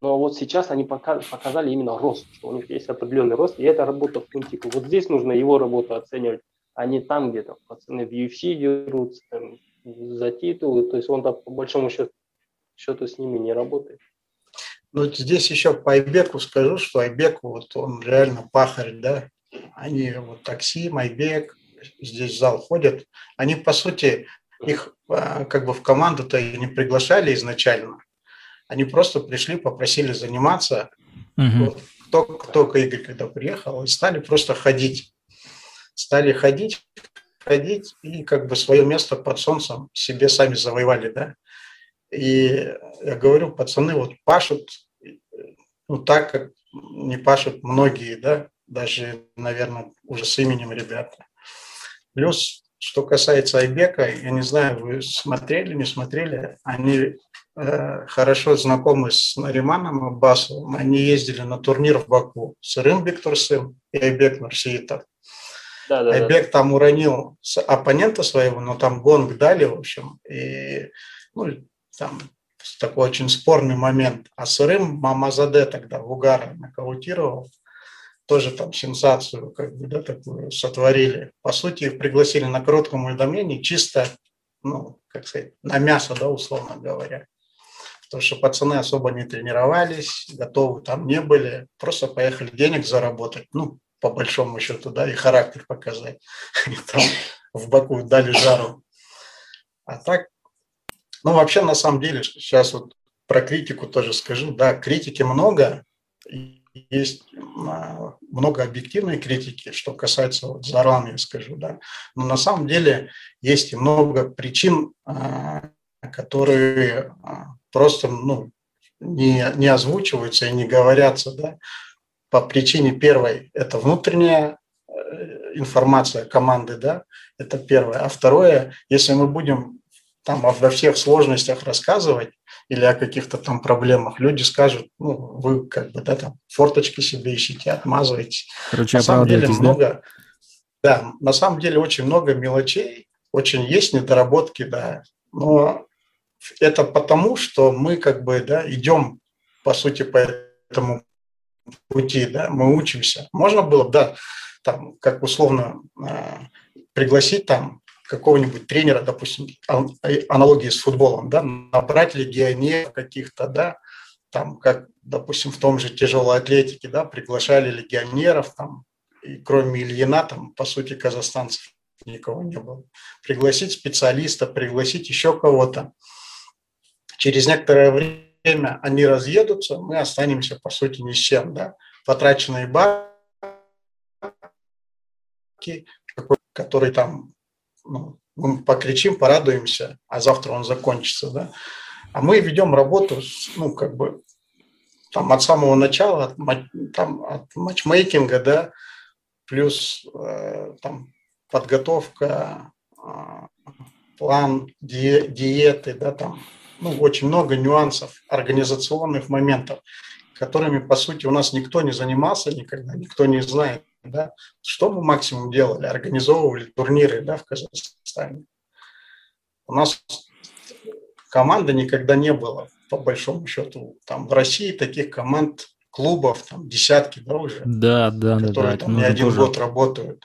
но вот сейчас они показали именно рост, что у них есть определенный рост, и это работа в Фунтику. Вот здесь нужно его работу оценивать. они там где-то, пацаны в UFC дерутся, там, за титулы, то есть он там по большому счету, счету с ними не работает. Ну, здесь еще по Айбеку скажу, что Айбек, вот он реально пахарь, да, они вот такси, Майбек, здесь в зал ходят, они, по сути, их а, как бы в команду-то и не приглашали изначально, они просто пришли, попросили заниматься, угу. вот, кто, кто Игорь когда приехал, и стали просто ходить, стали ходить, ходить и как бы свое место под солнцем себе сами завоевали, да. И я говорю, пацаны вот пашут, ну так, как не пашут многие, да, даже, наверное, уже с именем ребята. Плюс, что касается Айбека, я не знаю, вы смотрели, не смотрели, они э, хорошо знакомы с Нариманом Аббасовым, они ездили на турнир в Баку. Сырым Бектурсым и Айбек Нурсиитов. Да, да, Айбек да. там уронил оппонента своего, но там гонг дали, в общем, и ну, там такой очень спорный момент. А Сырым Мамазаде тогда в Угара нокаутировал, тоже там сенсацию как бы, да, такую сотворили. По сути, их пригласили на коротком уведомлении чисто, ну, как сказать, на мясо, да, условно говоря. Потому что пацаны особо не тренировались, готовы там не были, просто поехали денег заработать. Ну, по большому счету, да, и характер показать. И там в Баку дали жару. А так, ну, вообще, на самом деле, сейчас вот про критику тоже скажу. Да, критики много, есть а, много объективной критики, что касается вот Зарлана, я скажу, да. Но на самом деле есть и много причин, а, которые а, просто ну, не, не озвучиваются и не говорятся, да по причине первой – это внутренняя э, информация команды, да, это первое. А второе, если мы будем там обо всех сложностях рассказывать или о каких-то там проблемах, люди скажут, ну, вы как бы, да, там, форточки себе ищите, отмазываете. Короче, на самом деле много, да? да, на самом деле очень много мелочей, очень есть недоработки, да, но это потому, что мы как бы, да, идем, по сути, по этому пути, да, мы учимся. Можно было бы, да, там, как условно э, пригласить там какого-нибудь тренера, допустим, аналогии с футболом, да, набрать легионеров каких-то, да, там, как, допустим, в том же тяжелой атлетике, да, приглашали легионеров, там, и кроме Ильина, там, по сути, казахстанцев никого не было. Пригласить специалиста, пригласить еще кого-то. Через некоторое время они разъедутся, мы останемся, по сути, ни с чем. Да? Потраченные баки, которые там, ну, мы покричим, порадуемся, а завтра он закончится. Да? А мы ведем работу, ну, как бы, там, от самого начала, от, там, от матчмейкинга, да, плюс э, там, подготовка, э, план ди, диеты, да, там, ну, очень много нюансов, организационных моментов, которыми, по сути, у нас никто не занимался никогда, никто не знает. Да? Что мы максимум делали? Организовывали турниры да, в Казахстане. У нас команды никогда не было, по большому счету. Там в России таких команд, клубов, там десятки, да, уже. Да, да, которые да, там не один год работают.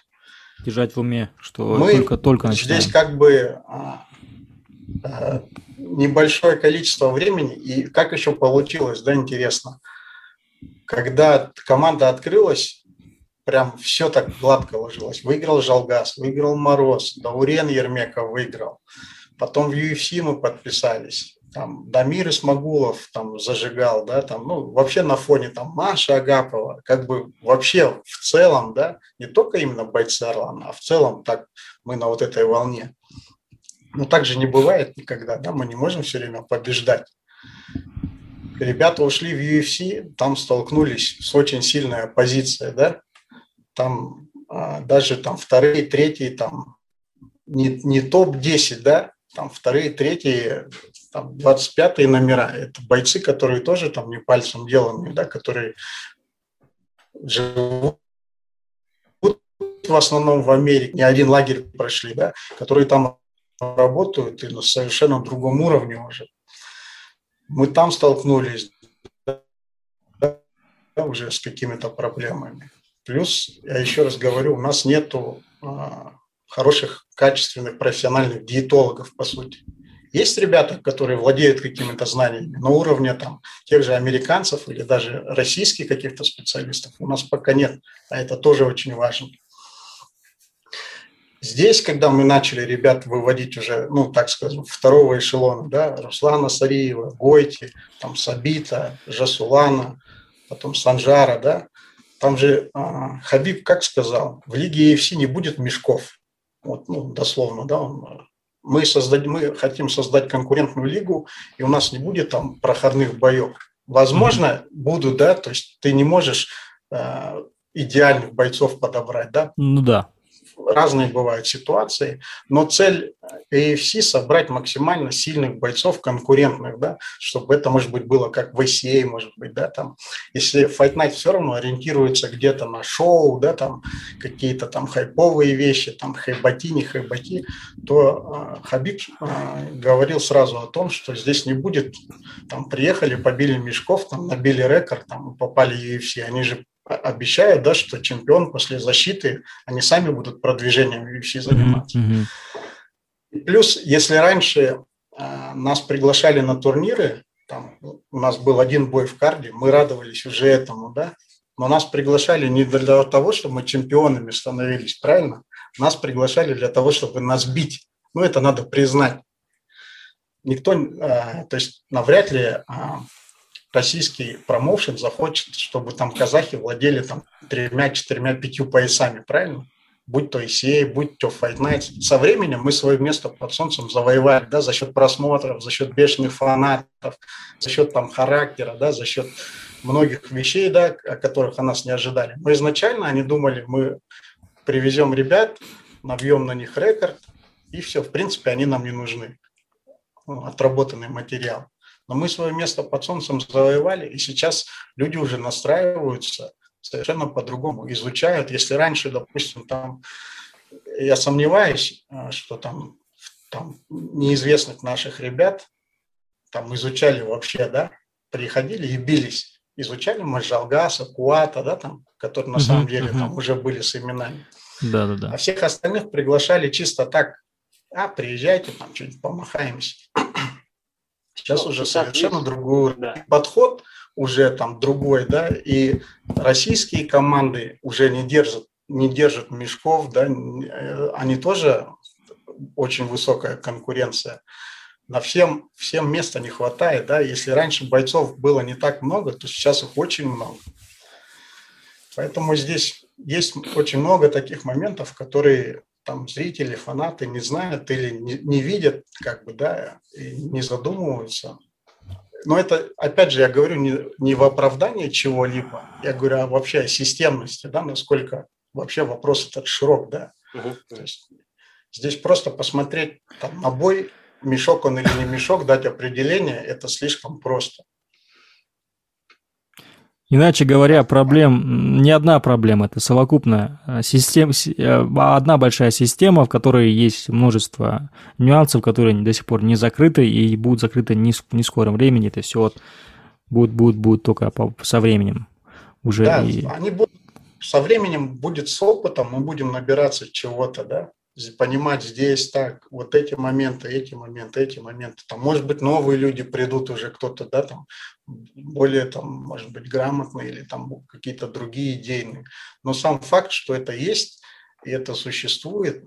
Держать в уме, что мы только, только начинаем. Здесь как бы а, а, небольшое количество времени, и как еще получилось, да, интересно. Когда команда открылась, прям все так гладко ложилось. Выиграл Жалгас, выиграл Мороз, Даурен Ермеков выиграл. Потом в UFC мы подписались. Там Дамир Исмагулов там зажигал, да, там, ну, вообще на фоне там Маша Агапова, как бы вообще в целом, да, не только именно бойцы Орлана, а в целом так мы на вот этой волне. Но так же не бывает никогда, да, мы не можем все время побеждать. Ребята ушли в UFC, там столкнулись с очень сильной оппозицией, да, там а, даже там вторые, третьи, там не, не топ-10, да, там вторые, третьи, там 25 номера. Это бойцы, которые тоже там не пальцем деланы, да, которые живут в основном в Америке, не один лагерь прошли, да, которые там работают и на совершенно другом уровне уже. Мы там столкнулись да, уже с какими-то проблемами. Плюс, я еще раз говорю, у нас нету а, хороших, качественных, профессиональных диетологов, по сути. Есть ребята, которые владеют какими-то знаниями на уровне там, тех же американцев или даже российских каких-то специалистов. У нас пока нет, а это тоже очень важно. Здесь, когда мы начали ребят выводить уже, ну, так скажем, второго эшелона, да, Руслана Сариева, Гойти, там, Сабита, Жасулана, потом Санжара, да, там же а, Хабиб как сказал, в лиге EFC не будет мешков, вот, ну, дословно, да, он, мы, создать, мы хотим создать конкурентную лигу, и у нас не будет там проходных боев. Возможно, mm-hmm. будут, да, то есть ты не можешь э, идеальных бойцов подобрать, да? Ну да разные бывают ситуации, но цель AFC – собрать максимально сильных бойцов, конкурентных, да, чтобы это, может быть, было как в ACA, может быть, да, там, если Fight Night все равно ориентируется где-то на шоу, да, там, какие-то там хайповые вещи, там, хайбати, не хайбати, то э, Хабиб э, говорил сразу о том, что здесь не будет, там, приехали, побили мешков, там, набили рекорд, там, попали в UFC, они же обещают, да, что чемпион после защиты, они сами будут продвижением UFC заниматься. Mm-hmm. И плюс, если раньше э, нас приглашали на турниры, там у нас был один бой в карде, мы радовались уже этому, да, но нас приглашали не для того, чтобы мы чемпионами становились, правильно? Нас приглашали для того, чтобы нас бить. Ну, это надо признать. Никто, э, то есть навряд ли э, российский промоушен захочет, чтобы там казахи владели там тремя, четырьмя, пятью поясами, правильно? Будь то ICA, будь то Fight Nights. Со временем мы свое место под солнцем завоевали, да, за счет просмотров, за счет бешеных фанатов, за счет там характера, да, за счет многих вещей, да, о которых о нас не ожидали. Но изначально они думали, мы привезем ребят, набьем на них рекорд, и все, в принципе, они нам не нужны. Ну, отработанный материал. Но мы свое место под солнцем завоевали, и сейчас люди уже настраиваются совершенно по-другому, изучают. Если раньше, допустим, там, я сомневаюсь, э, что там, там неизвестных наших ребят там изучали вообще, да, приходили и бились, изучали Можалгаса, Куата, да, там, которые на uh-huh, самом деле uh-huh. там уже были с именами. Да, да, да. А всех остальных приглашали чисто так, а, приезжайте, там, что-нибудь помахаемся. Сейчас ну, уже совершенно другой да. подход, уже там другой, да, и российские команды уже не держат, не держат мешков, да, э, они тоже очень высокая конкуренция. На всем, всем места не хватает, да, если раньше бойцов было не так много, то сейчас их очень много. Поэтому здесь есть очень много таких моментов, которые там зрители, фанаты не знают или не, не видят, как бы, да, и не задумываются. Но это, опять же, я говорю не, не в оправдании чего-либо, я говорю а вообще о системности, да, насколько вообще вопрос этот широк, да. Угу. То есть здесь просто посмотреть там, на бой, мешок он или не мешок, дать определение, это слишком просто. Иначе говоря, проблем не одна проблема, это совокупная э, система, э, одна большая система, в которой есть множество нюансов, которые до сих пор не закрыты и будут закрыты не, в не скором времени. Это все вот будет, будет, будет только по, со временем уже. Да, и... они будут со временем будет с опытом, мы будем набираться чего-то, да понимать здесь так, вот эти моменты, эти моменты, эти моменты. Там, может быть, новые люди придут уже, кто-то, да, там, более, там, может быть, грамотные или там какие-то другие идейные. Но сам факт, что это есть, и это существует,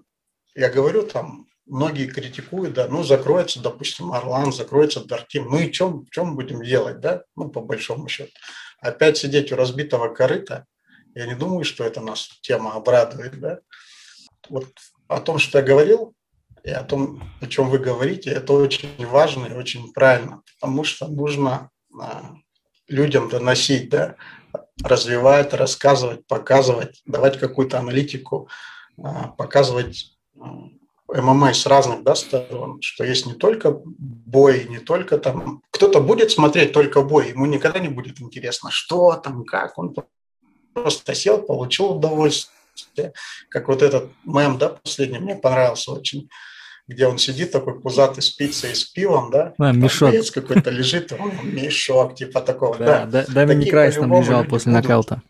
я говорю, там, многие критикуют, да, ну, закроется, допустим, Орлан, закроется Дартим, ну и чем, чем будем делать, да, ну, по большому счету. Опять сидеть у разбитого корыта, я не думаю, что это нас тема обрадует, да. Вот о том, что я говорил, и о том, о чем вы говорите, это очень важно и очень правильно, потому что нужно а, людям доносить, да, развивать, рассказывать, показывать, давать какую-то аналитику, а, показывать а, ММА с разных да, сторон, что есть не только бой, не только там... Кто-то будет смотреть только бой, ему никогда не будет интересно, что там, как. Он просто сел, получил удовольствие, как вот этот мем, да, последний, мне понравился очень, где он сидит такой пузатый с пиццей и с пивом, да, а, мешок. какой-то лежит, он, мешок, типа такого, да. Да, да Доминик Райс там лежал после нокаута.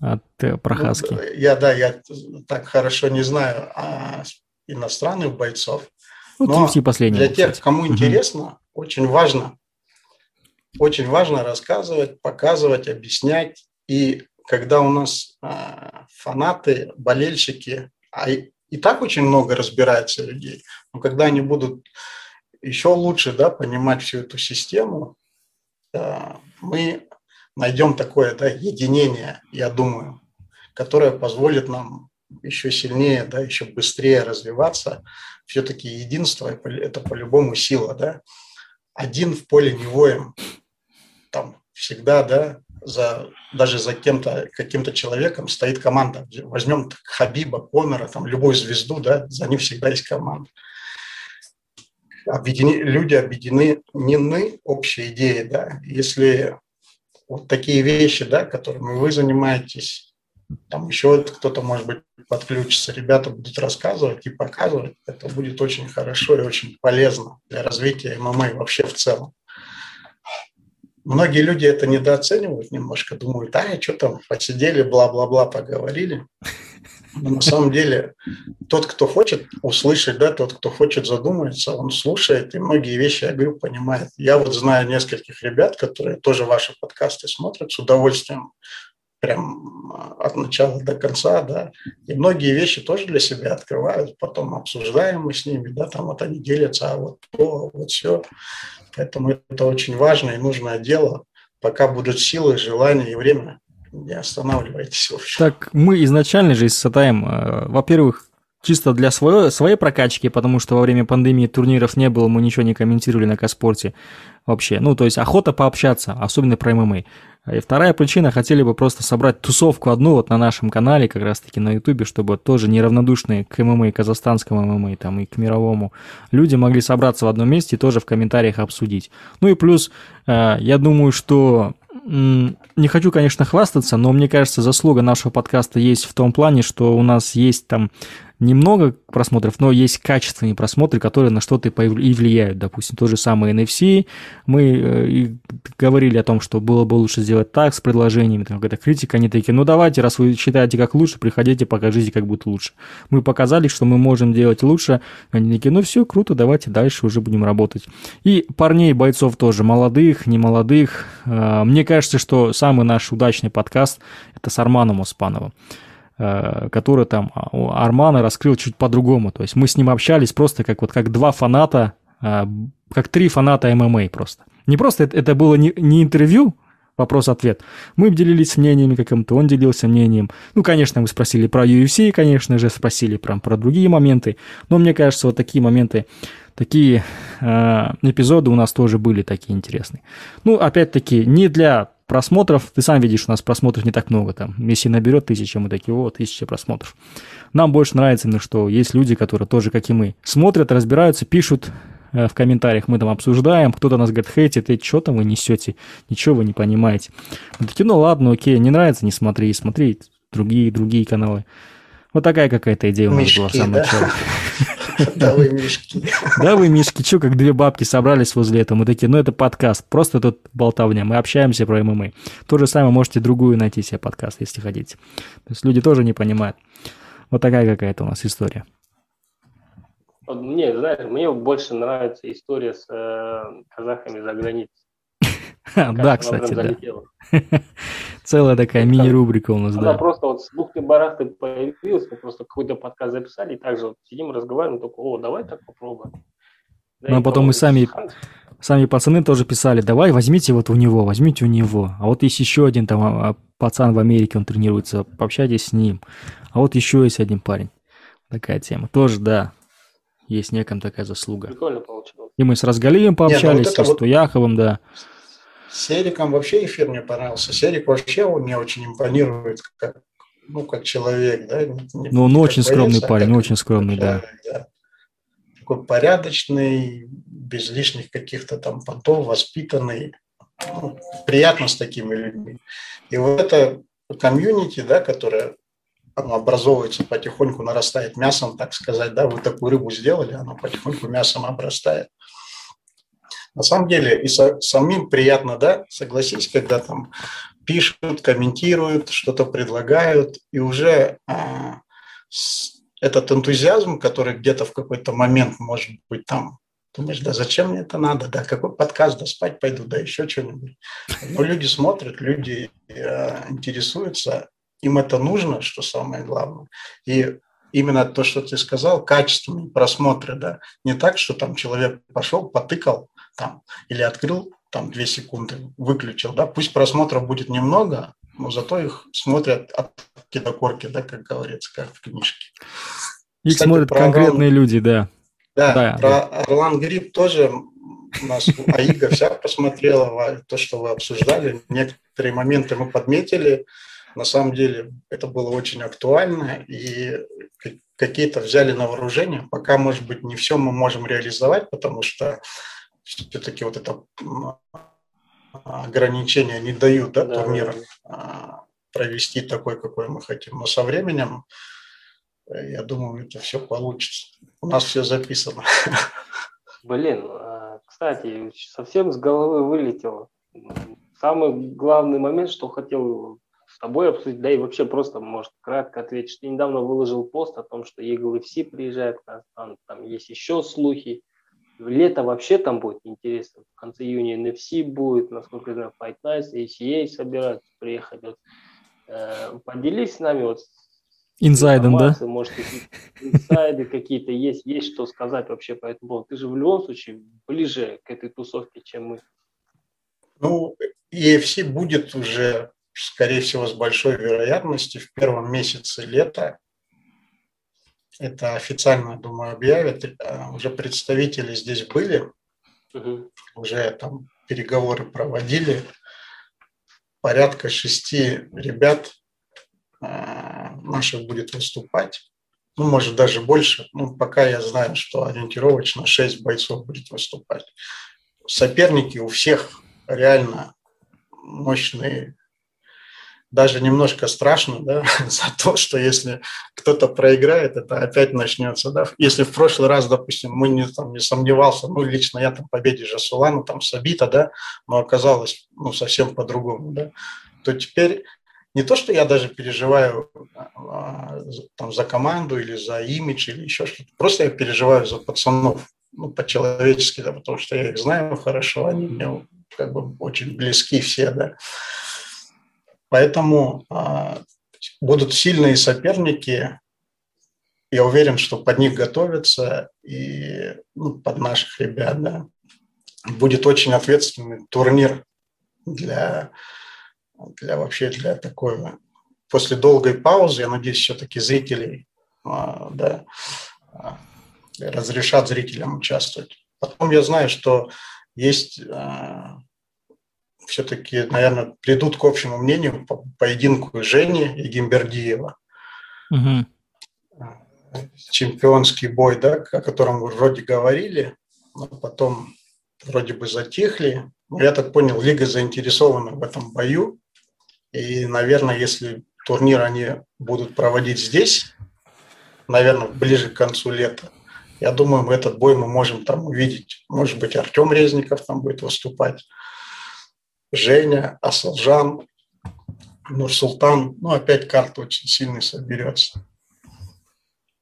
от э, Прохаски? Ну, я, да, я так хорошо не знаю а, иностранных бойцов. Ну, но для тех, кстати. кому интересно, угу. очень важно, очень важно рассказывать, показывать, объяснять. И когда у нас а, фанаты, болельщики, а и, так очень много разбирается людей, но когда они будут еще лучше да, понимать всю эту систему, а, мы найдем такое да, единение, я думаю, которое позволит нам еще сильнее, да, еще быстрее развиваться. Все-таки единство – это по-любому сила. Да? Один в поле не воем. Там всегда, да, за, даже за кем-то, каким-то человеком стоит команда. Возьмем Хабиба, Конора, там, любую звезду, да, за ним всегда есть команда. Объедини, люди объединены общей идеей, да. Если вот такие вещи, да, которыми вы занимаетесь, там еще кто-то, может быть, подключится, ребята будут рассказывать и показывать. Это будет очень хорошо и очень полезно для развития ММА вообще в целом. Многие люди это недооценивают немножко, думают, а, что там, посидели, бла-бла-бла, поговорили. Но на самом деле тот, кто хочет услышать, да, тот, кто хочет задуматься, он слушает и многие вещи, я говорю, понимает. Я вот знаю нескольких ребят, которые тоже ваши подкасты смотрят с удовольствием прям а, от начала до конца, да, и многие вещи тоже для себя открывают, потом обсуждаем мы с ними, да, там вот они делятся, а вот то, вот все, поэтому это очень важное и нужное дело, пока будут силы, желания и время, не останавливайтесь. Так мы изначально же с Сатаем, э, во-первых, чисто для своей, своей прокачки, потому что во время пандемии турниров не было, мы ничего не комментировали на Каспорте вообще. Ну, то есть охота пообщаться, особенно про ММА. И вторая причина, хотели бы просто собрать тусовку одну вот на нашем канале, как раз-таки на ютубе, чтобы тоже неравнодушные к ММА, казахстанскому ММА там, и к мировому люди могли собраться в одном месте и тоже в комментариях обсудить. Ну и плюс, э, я думаю, что не хочу, конечно, хвастаться, но мне кажется, заслуга нашего подкаста есть в том плане, что у нас есть там немного просмотров, но есть качественные просмотры, которые на что-то и влияют. Допустим, то же самое NFC. Мы э, говорили о том, что было бы лучше сделать так с предложениями, там какая-то критика. Они такие, ну давайте, раз вы считаете как лучше, приходите, покажите, как будет лучше. Мы показали, что мы можем делать лучше. Они такие, ну все, круто, давайте дальше уже будем работать. И парней, бойцов тоже, молодых, не молодых. Э, мне кажется, что самый наш удачный подкаст – это с Арманом Оспановым. Э, который там а, Армана раскрыл чуть по-другому. То есть мы с ним общались просто как вот как два фаната, э, как три фаната ММА просто. Не просто это, это было не, не интервью, вопрос-ответ. Мы делились мнениями каким-то, он делился мнением. Ну, конечно, мы спросили про UFC, конечно же, спросили про, про другие моменты. Но мне кажется, вот такие моменты, такие э, эпизоды у нас тоже были такие интересные. Ну, опять-таки, не для просмотров. Ты сам видишь, у нас просмотров не так много там. Если наберет тысяча, мы такие, о, тысяча просмотров. Нам больше нравится, ну, что есть люди, которые тоже, как и мы, смотрят, разбираются, пишут э, в комментариях, мы там обсуждаем, кто-то нас говорит, хейтит, и что там вы несете, ничего вы не понимаете. Мы такие, ну ладно, окей, не нравится, не смотри, смотри другие, другие каналы. Вот такая какая-то идея у нас была в самом начале. Да вы мишки. Да вы мишки, что, как две бабки собрались возле этого. Мы такие, ну это подкаст, просто тут болтовня, мы общаемся про ММА. То же самое можете другую найти себе подкаст, если хотите. То есть люди тоже не понимают. Вот такая какая-то у нас история. Мне, знаешь, мне больше нравится история с э, казахами за границей. Да, кстати, да. Целая такая мини-рубрика у нас, да. просто вот с бухты барахты появилась, мы просто какой-то подкаст записали, и также вот сидим, разговариваем, только, о, давай так попробуем. Ну, а потом мы сами, сами пацаны тоже писали, давай возьмите вот у него, возьмите у него. А вот есть еще один там а, пацан в Америке, он тренируется, пообщайтесь с ним. А вот еще есть один парень. Такая тема. Тоже, да, есть неком такая заслуга. Прикольно получилось. И мы с Разгалием пообщались, Нет, ну вот с Туяховым, да. Сериком вообще эфир мне понравился. Серик вообще он мне очень импонирует, как, ну, как человек, да. Не, ну, он очень скромный боец, а парень, очень скромный, человек, да. да. Такой порядочный, без лишних каких-то там понтов, воспитанный. Ну, приятно с такими людьми. И вот это комьюнити, да, которое образовывается потихоньку, нарастает мясом, так сказать, да, вы такую рыбу сделали, она потихоньку мясом обрастает. На самом деле и со, самим приятно, да, согласись, когда там пишут, комментируют, что-то предлагают, и уже а, этот энтузиазм, который где-то в какой-то момент, может быть, там, думаешь, да зачем мне это надо, да, какой подкаст, да спать пойду, да еще что-нибудь. Но люди смотрят, люди э, интересуются, им это нужно, что самое главное. И именно то, что ты сказал, качественные просмотры, да, не так, что там человек пошел, потыкал там или открыл там две секунды, выключил, да, пусть просмотров будет немного, но зато их смотрят от корки до корки, да, как говорится, как в книжке. Их Кстати, смотрят конкретные Орлан... люди, да. Да, да про да. Орлан Гриб тоже у нас Аига вся посмотрела, то, что вы обсуждали. Некоторые моменты мы подметили. На самом деле это было очень актуально, и какие-то взяли на вооружение. Пока, может быть, не все мы можем реализовать, потому что все-таки вот это ограничения не дают да, да, турнир а, провести такой, какой мы хотим. Но со временем, э, я думаю, это все получится. У нас все записано. Блин, а, кстати, совсем с головы вылетело. Самый главный момент, что хотел с тобой обсудить, да и вообще просто, может, кратко ответить. Ты недавно выложил пост о том, что Eagle FC приезжает в Казахстан, там есть еще слухи. Лето вообще там будет интересно. В конце июня NFC будет, насколько я знаю, Fight Nights, ACA собираются приехать. Вот. Э, поделись с нами вот Инсайдом, да? Может, инсайды какие-то есть, есть что сказать вообще по этому поводу. Ты же в любом случае ближе к этой тусовке, чем мы. Ну, EFC будет уже, скорее всего, с большой вероятностью в первом месяце лета. Это официально, думаю, объявят. Э, уже представители здесь были, угу. уже там переговоры проводили порядка шести ребят э, наших будет выступать. Ну, может, даже больше. Ну, пока я знаю, что ориентировочно шесть бойцов будет выступать. Соперники у всех реально мощные даже немножко страшно, да, за то, что если кто-то проиграет, это опять начнется, да. Если в прошлый раз, допустим, мы не, там, не сомневался, ну, лично я там победе Жасулана, там, Сабита, да, но оказалось, ну, совсем по-другому, да, то теперь не то, что я даже переживаю а, там, за команду или за имидж или еще что-то, просто я переживаю за пацанов, ну, по-человечески, да, потому что я их знаю хорошо, они мне как бы очень близки все, да. Поэтому а, будут сильные соперники. Я уверен, что под них готовятся и ну, под наших ребят. Да. Будет очень ответственный турнир для, для вообще для такого. После долгой паузы, я надеюсь, все-таки зрителей а, да, а, разрешат зрителям участвовать. Потом я знаю, что есть все-таки, наверное, придут к общему мнению по поединку Жени и Гимбердиева. Угу. Чемпионский бой, да, о котором вы вроде говорили, но потом вроде бы затихли. Но я так понял, Лига заинтересована в этом бою. И, наверное, если турнир они будут проводить здесь, наверное, ближе к концу лета, я думаю, этот бой мы можем там увидеть. Может быть, Артем Резников там будет выступать. Женя, Асалжан, Нурсултан. Ну, опять карта очень сильно соберется.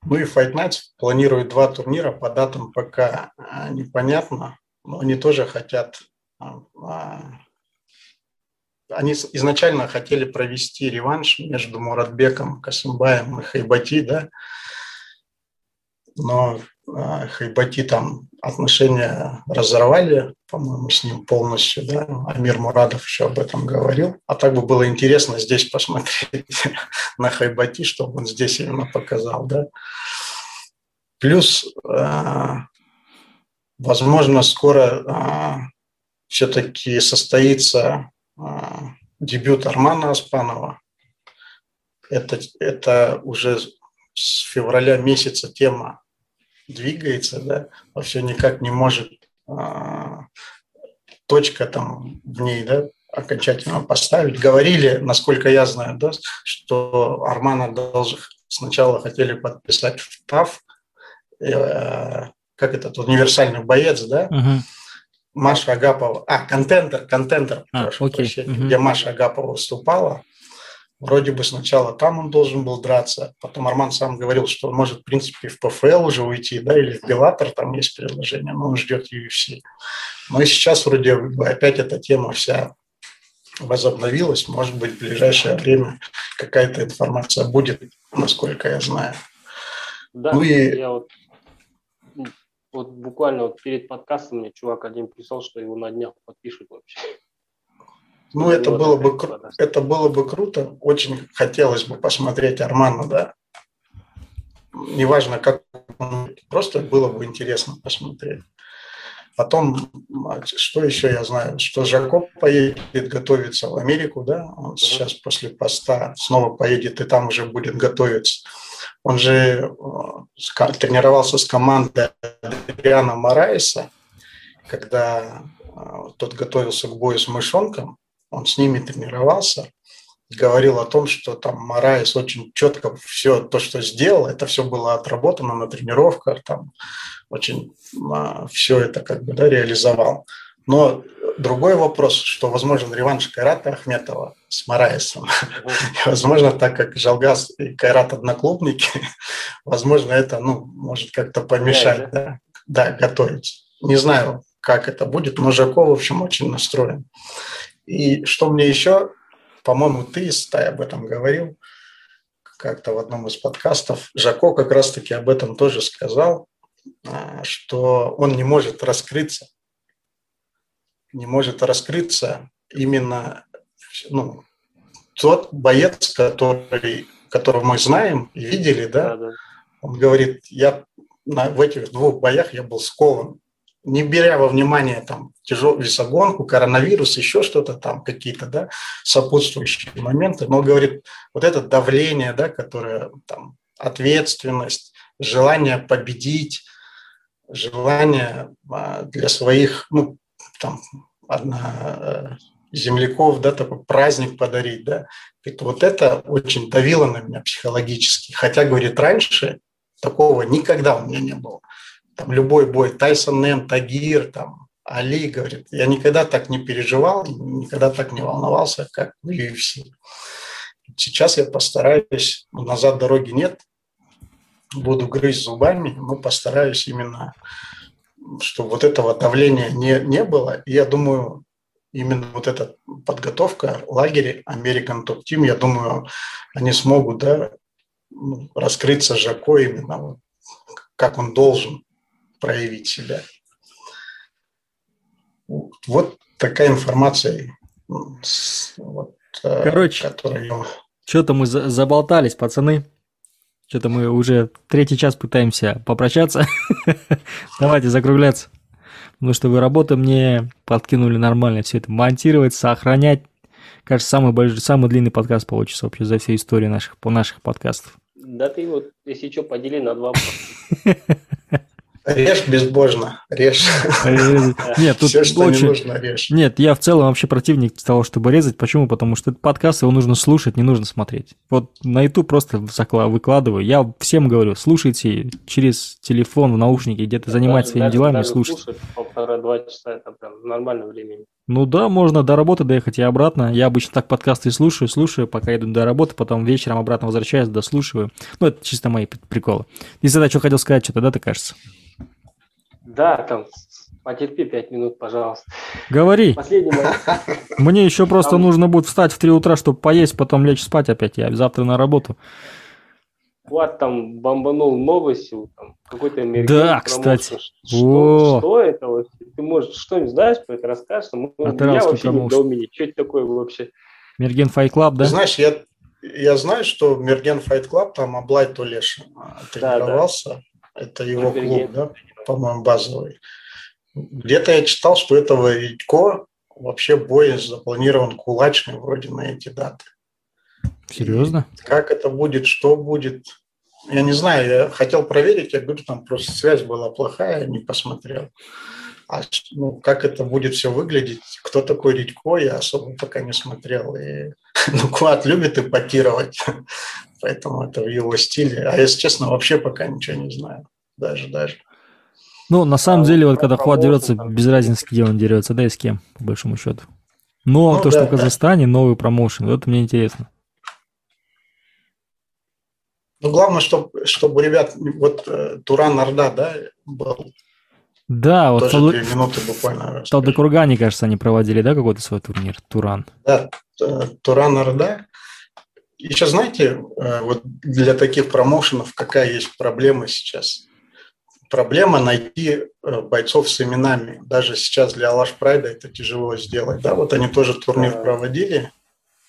Ну и Fight Nights планирует два турнира по датам пока непонятно, но они тоже хотят... А, а, они изначально хотели провести реванш между Муратбеком, Касымбаем и Хайбати, да, но Хайбати там отношения разорвали, по-моему, с ним полностью, да, Амир Мурадов еще об этом говорил. А так бы было интересно здесь посмотреть на Хайбати, чтобы он здесь именно показал, да. Плюс, а, возможно, скоро а, все-таки состоится а, дебют Армана Аспанова. Это, это уже с февраля месяца тема двигается, да, но все никак не может а, точка там в ней, да, окончательно поставить. Говорили, насколько я знаю, да, что Армана должен сначала хотели подписать в ТАФ, э, как этот универсальный боец, да, uh-huh. Маша Агапова, а, контентер, контентер, а, прошу окей. прощения, угу. где Маша Агапова выступала. Вроде бы сначала там он должен был драться, потом Арман сам говорил, что он может, в принципе, в ПФЛ уже уйти, да, или в Беллатор, там есть предложение, но он ждет UFC. Но и сейчас вроде бы опять эта тема вся возобновилась. Может быть, в ближайшее время какая-то информация будет, насколько я знаю. Да, ну и... я вот, вот буквально вот перед подкастом мне чувак один писал, что его на днях подпишут вообще. Ну, это было, бы, это было бы круто. Очень хотелось бы посмотреть Армана, да. Неважно, как он, просто было бы интересно посмотреть. Потом, что еще я знаю, что Жакоб поедет готовиться в Америку, да, он сейчас после поста снова поедет и там уже будет готовиться. Он же э, тренировался с командой Адриана Мараиса, когда э, тот готовился к бою с мышонком, он с ними тренировался, говорил о том, что там Мараис очень четко все то, что сделал, это все было отработано на тренировках, там очень а, все это как бы да, реализовал. Но другой вопрос, что возможен реванш Кайрата Ахметова с Мараисом. возможно, так как Жалгас и Кайрат одноклубники, возможно, это ну, может как-то помешать да, да, готовить. Не знаю, как это будет, но Жако, в общем, очень настроен. И что мне еще, по-моему, ты, Стай, об этом говорил, как-то в одном из подкастов. Жако как раз-таки об этом тоже сказал, а, что он не может раскрыться. Не может раскрыться именно ну, тот боец, который, которого мы знаем и видели, да, да, да. он говорит, я на, в этих двух боях я был скован не беря во внимание там тяжелую весогонку, коронавирус, еще что-то там, какие-то да, сопутствующие моменты, но говорит, вот это давление, да, которое там, ответственность, желание победить, желание а, для своих, ну, там, одна, земляков, да, такой праздник подарить, да, говорит, вот это очень давило на меня психологически, хотя, говорит, раньше такого никогда у меня не было там, любой бой, Тайсон Нэн, Тагир, там, Али, говорит, я никогда так не переживал, никогда так не волновался, как в UFC. Сейчас я постараюсь, назад дороги нет, буду грызть зубами, но постараюсь именно, чтобы вот этого давления не, не было. И я думаю, именно вот эта подготовка, лагерь American Top Team, я думаю, они смогут да, ну, раскрыться Жако именно как он должен проявить себя. Вот такая информация. Вот, э, Короче, которую... что-то мы заболтались, пацаны. Что-то мы уже третий час пытаемся попрощаться. Давайте закругляться. Потому что вы работу мне подкинули нормально все это монтировать, сохранять. Кажется, самый большой, самый длинный подкаст получится вообще за всю историю наших, по наших подкастов. Да ты вот, если что, подели на два. Режь безбожно, режь. Нет, тут Все, что очень... не нужно, режь. Нет, я в целом вообще противник того, чтобы резать. Почему? Потому что этот подкаст, его нужно слушать, не нужно смотреть. Вот на YouTube просто выкладываю. Я всем говорю, слушайте через телефон, в наушники, где-то занимать своими делами, слушать. Полтора-два часа, это прям нормальное время. Ну да, можно до работы доехать и обратно. Я обычно так подкасты слушаю, слушаю, пока иду до работы, потом вечером обратно возвращаюсь, дослушиваю. Ну, это чисто мои приколы. Если тогда что хотел сказать, что-то, да, ты кажется? Да, там, потерпи пять минут, пожалуйста. Говори. Последний Мне еще просто там... нужно будет встать в 3 утра, чтобы поесть, потом лечь спать опять. Я завтра на работу. Вот там бомбанул новостью, там какой-то американский Да, кстати. Что, что это вообще? Ты, может, что-нибудь знаешь про это расскажешь? Ну, я вообще не в Что это такое вообще? Мерген Fight Club, да? знаешь, я, я знаю, что Мерген Fight Club, там Аблай Тулешин тренировался. Да, да. Это его клуб, да, по-моему, базовый. Где-то я читал, что этого Витько вообще бой запланирован кулачный вроде на эти даты. Серьезно? И как это будет, что будет, я не знаю, я хотел проверить, я говорю, там просто связь была плохая, не посмотрел. А ну, как это будет все выглядеть, кто такой Редько, я особо пока не смотрел. И, ну, Квад любит эпатировать, поэтому это в его стиле. А если честно, вообще пока ничего не знаю. Даже, даже. Ну, на самом а деле, вот когда Хуат дерется, без разницы, где он дерется, да и с кем, по большому счету. Но ну, то, да, что в Казахстане да. новый промоушен, вот это мне интересно. Ну, главное, чтобы, чтобы ребят, вот э, Туран Орда, да, был. Да, вот Тоже две минуты буквально. В Талдыкургане, кажется, они проводили, да, какой-то свой турнир, Туран? Да, Туран Орда. Еще знаете, э, вот для таких промоушенов какая есть проблема сейчас? Проблема найти э, бойцов с именами. Даже сейчас для Алаш Прайда это тяжело сделать. Да, вот они тоже турнир проводили.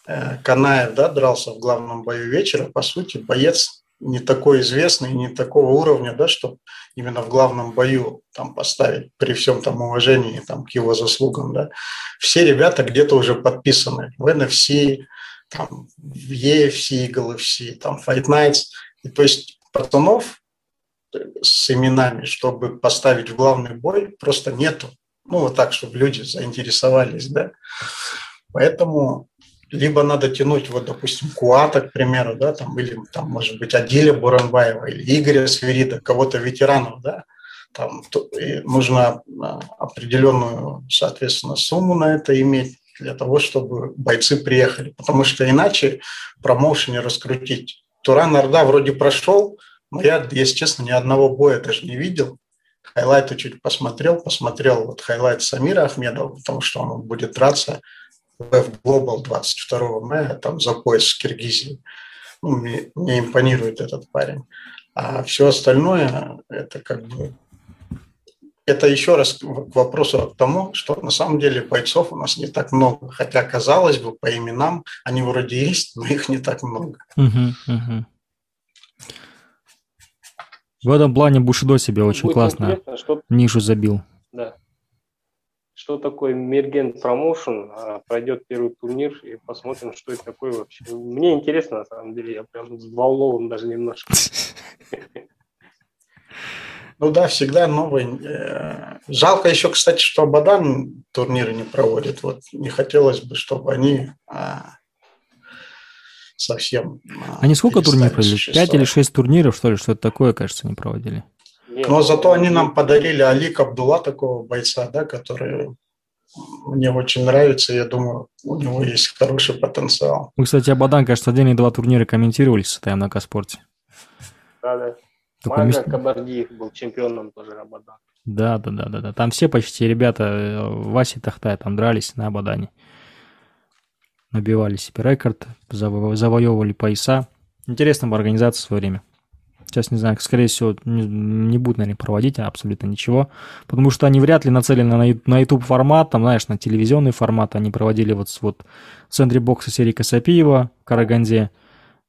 Э, Канаев, да, дрался в главном бою вечера. По сути, боец не такой известный, не такого уровня, да, чтобы именно в главном бою там поставить при всем там уважении там, к его заслугам. Да. Все ребята где-то уже подписаны в NFC, там, в EFC, Eagle FC, там, Fight Nights. И, то есть пацанов с именами, чтобы поставить в главный бой, просто нету. Ну, вот так, чтобы люди заинтересовались, да. Поэтому либо надо тянуть, вот, допустим, Куата, к примеру, да, там, или, там, может быть, Адиля Буранбаева или Игоря Сверида, кого-то ветеранов, да, там то, нужно а, определенную, соответственно, сумму на это иметь для того, чтобы бойцы приехали. Потому что иначе промоушен раскрутить. Туран Орда вроде прошел, но я, если честно, ни одного боя даже не видел. Хайлайты чуть посмотрел, посмотрел вот хайлайт Самира Ахмедова, потому что он будет драться в Global 22 мая, там за пояс с Киргизией. Ну, мне, мне импонирует этот парень. А все остальное, это как бы это еще раз к вопросу к тому, что на самом деле бойцов у нас не так много. Хотя, казалось бы, по именам они вроде есть, но их не так много. Угу, угу. В этом плане Бушидо себе очень Будет классно нишу забил. Да. Что такое Мерген Промоушен? А, пройдет первый турнир и посмотрим, что это такое вообще. Мне интересно, на самом деле, я прям взволнован даже немножко. Ну да, всегда новый. Э, жалко еще, кстати, что Бадан турниры не проводит. Вот не хотелось бы, чтобы они а, совсем... А, они сколько турниров провели? Пять или шесть турниров, что ли? Что это такое, кажется, не проводили? Но зато они нам подарили Алик Абдулла, такого бойца, да, который мне очень нравится. Я думаю, у него есть хороший потенциал. Мы, кстати, Абадан, кажется, отдельные два турнира комментировали с ТМ на Каспорте. Да, да. Мага мест... Кабардиев был чемпионом тоже Абадан. Да, да, да, да, да. Там все почти ребята, э, Вася Тахтай, там дрались на Абадане. Набивали себе рекорд, заво- завоевывали пояса. Интересная была организация в свое время. Сейчас, не знаю, скорее всего, не, не будут, наверное, проводить абсолютно ничего, потому что они вряд ли нацелены на, на YouTube формат, там, знаешь, на телевизионный формат. Они проводили вот, вот в центре бокса серии Касапиева в Караганде.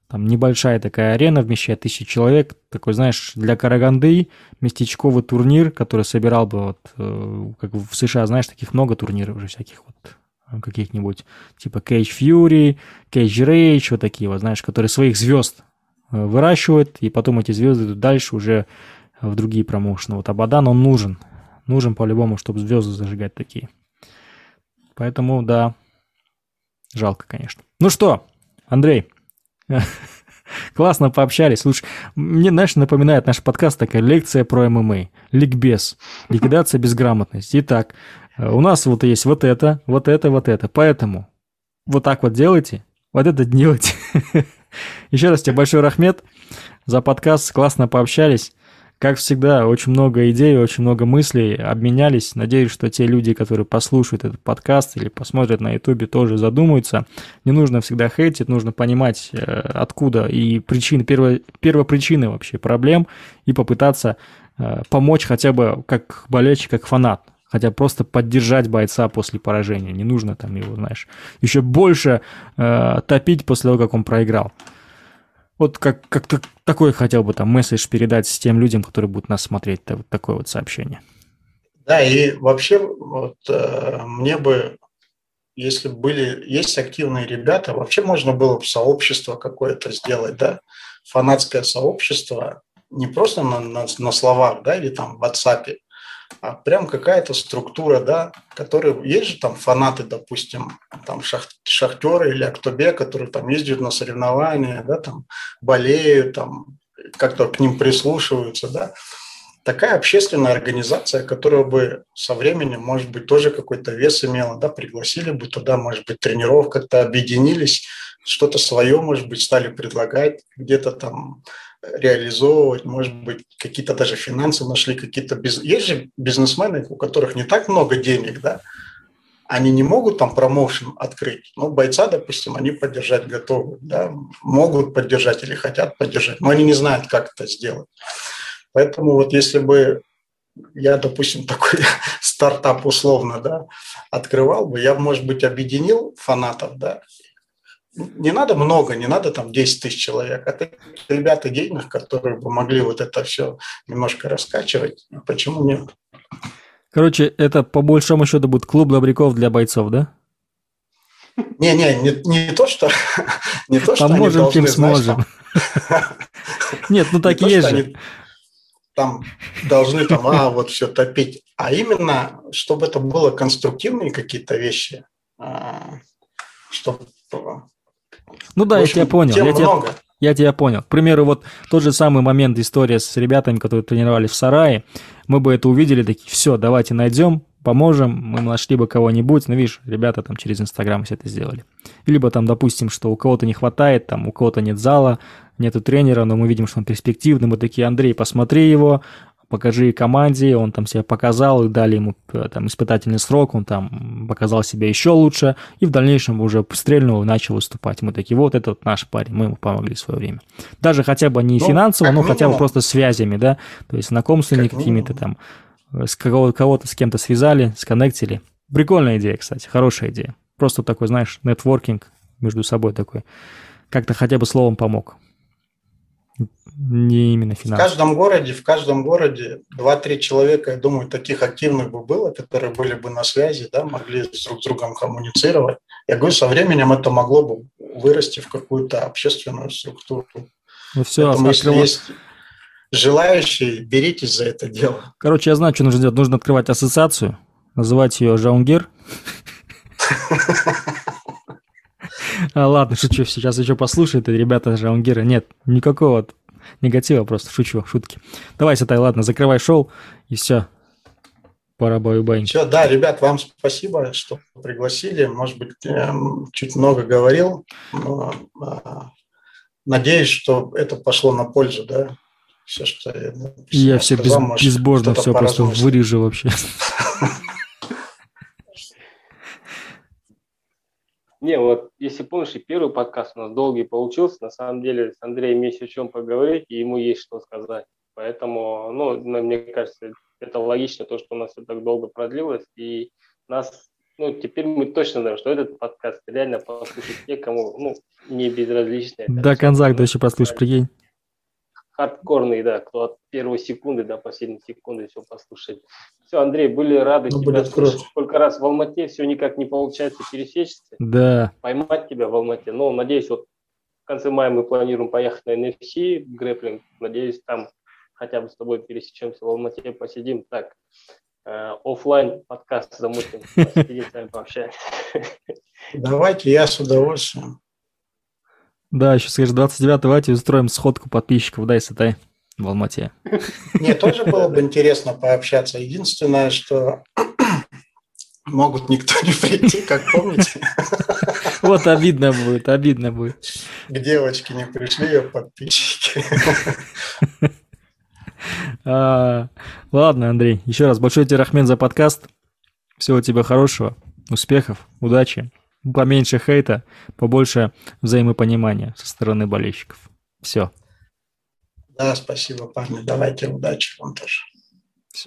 Там небольшая такая арена, вмещает тысячи человек. Такой, знаешь, для Караганды местечковый турнир, который собирал бы вот, э, как в США, знаешь, таких много турниров уже всяких вот э, каких-нибудь, типа Cage Fury, Cage Rage, вот такие вот, знаешь, которые своих звезд выращивают, и потом эти звезды идут дальше уже в другие промоушены. Вот Абадан, он нужен. Нужен по-любому, чтобы звезды зажигать такие. Поэтому, да, жалко, конечно. Ну что, Андрей, Классно пообщались. Слушай, мне, знаешь, напоминает наш подкаст такая лекция про ММА. Ликбез. Ликвидация безграмотности. Итак, э, у нас вот есть вот это, вот это, вот это. Поэтому вот так вот делайте, вот это делайте. Еще раз тебе большой рахмет за подкаст. Классно пообщались. Как всегда, очень много идей, очень много мыслей обменялись. Надеюсь, что те люди, которые послушают этот подкаст или посмотрят на ютубе, тоже задумаются. Не нужно всегда хейтить, нужно понимать, э, откуда и причины, первая, первопричины вообще проблем и попытаться э, помочь хотя бы как болельщик, как фанат. Хотя просто поддержать бойца после поражения. Не нужно там его, знаешь, еще больше э, топить после того, как он проиграл. Вот как, как -то такой хотел бы там месседж передать с тем людям, которые будут нас смотреть, вот такое вот сообщение. Да, и вообще вот, э, мне бы, если были, есть активные ребята, вообще можно было бы сообщество какое-то сделать, да, фанатское сообщество, не просто на, на, на словах, да, или там в WhatsApp, а прям какая-то структура, да, которые, есть же там фанаты, допустим, там шах, шахтеры или Актобе, которые там ездят на соревнования, да, там болеют, там как-то к ним прислушиваются, да. такая общественная организация, которая бы со временем, может быть, тоже какой-то вес имела, да, пригласили бы туда, может быть, тренеров как-то объединились, что-то свое, может быть, стали предлагать, где-то там реализовывать, может быть, какие-то даже финансы нашли, какие-то... Биз... Есть же бизнесмены, у которых не так много денег, да, они не могут там промоушен открыть, но бойца, допустим, они поддержать готовы, да, могут поддержать или хотят поддержать, но они не знают, как это сделать. Поэтому вот если бы я, допустим, такой стартап условно, да, открывал бы, я, может быть, объединил фанатов, да, не надо много, не надо там 10 тысяч человек, это ребята денег, которые бы могли вот это все немножко раскачивать, почему нет? Короче, это по большому счету будет клуб добряков для бойцов, да? Не-не, не, не то, что... Не то, что Поможем, должны, чем сможем. Нет, ну так и есть же. Там должны там, а, вот все топить. А именно, чтобы это было конструктивные какие-то вещи, а, чтобы... Ну да, я тебя понял. Я тебя, я тебя понял. К примеру, вот тот же самый момент, история с ребятами, которые тренировались в сарае, мы бы это увидели, такие, все, давайте найдем, поможем, мы нашли бы кого-нибудь, ну, видишь, ребята там через Инстаграм все это сделали. Либо там, допустим, что у кого-то не хватает, там, у кого-то нет зала, нету тренера, но мы видим, что он перспективный, мы такие, Андрей, посмотри его, покажи команде, он там себя показал, и дали ему э, там испытательный срок, он там показал себя еще лучше, и в дальнейшем уже стрельнул и начал выступать. Мы такие, вот это вот наш парень, мы ему помогли в свое время. Даже хотя бы не ну, финансово, но хотя бы просто связями, да, то есть знакомствами какими-то там, э, с кого-то, кого-то с кем-то связали, сконнектили. Прикольная идея, кстати, хорошая идея. Просто такой, знаешь, нетворкинг между собой такой. Как-то хотя бы словом помог не именно финансово. В каждом городе, в каждом городе 2-3 человека, я думаю, таких активных бы было, которые были бы на связи, да, могли друг с другом коммуницировать. Я говорю, со временем это могло бы вырасти в какую-то общественную структуру. Ну все, Поэтому, если есть желающие, беритесь за это дело. Короче, я знаю, что нужно делать. Нужно открывать ассоциацию, называть ее «Жаунгер». А, ладно, шучу, сейчас еще послушают, и ребята Жаунгира. Нет, никакого негатива, просто шучу, шутки. Давай, Сатай, ладно, закрывай шоу, и все. Пора баю бай Все, да, ребят, вам спасибо, что пригласили. Может быть, чуть много говорил, но а, надеюсь, что это пошло на пользу, да, все, что я, я все без, безбожно все просто вырежу вообще. Не, вот если помнишь, и первый подкаст у нас долгий получился, на самом деле с Андреем есть о чем поговорить, и ему есть что сказать. Поэтому, ну, мне кажется, это логично, то, что у нас все так долго продлилось, и нас, ну, теперь мы точно знаем, что этот подкаст реально послушать те, кому, ну, не безразлично. До конца, кто еще послушать, прикинь хардкорный, да, кто от первой секунды до последней секунды все послушает. Все, Андрей, были рады ну, тебя слушать. Сколько раз в Алмате все никак не получается пересечься. Да. Поймать тебя в Алмате. Но, надеюсь, вот в конце мая мы планируем поехать на NFC, грэплинг. Надеюсь, там хотя бы с тобой пересечемся в Алмате, посидим так. Э, офлайн подкаст замутим, посидим с вами пообщаемся. Давайте, я с удовольствием. Да, еще скажешь, 29 давайте устроим сходку подписчиков, дай сатай в Алмате. Мне тоже было бы интересно пообщаться. Единственное, что могут никто не прийти, как помните. Вот обидно будет, обидно будет. К девочке не пришли ее подписчики. А, ладно, Андрей, еще раз большой тебе рахмет за подкаст. Всего тебе хорошего, успехов, удачи поменьше хейта, побольше взаимопонимания со стороны болельщиков. Все. Да, спасибо, парни. Давайте удачи вам тоже.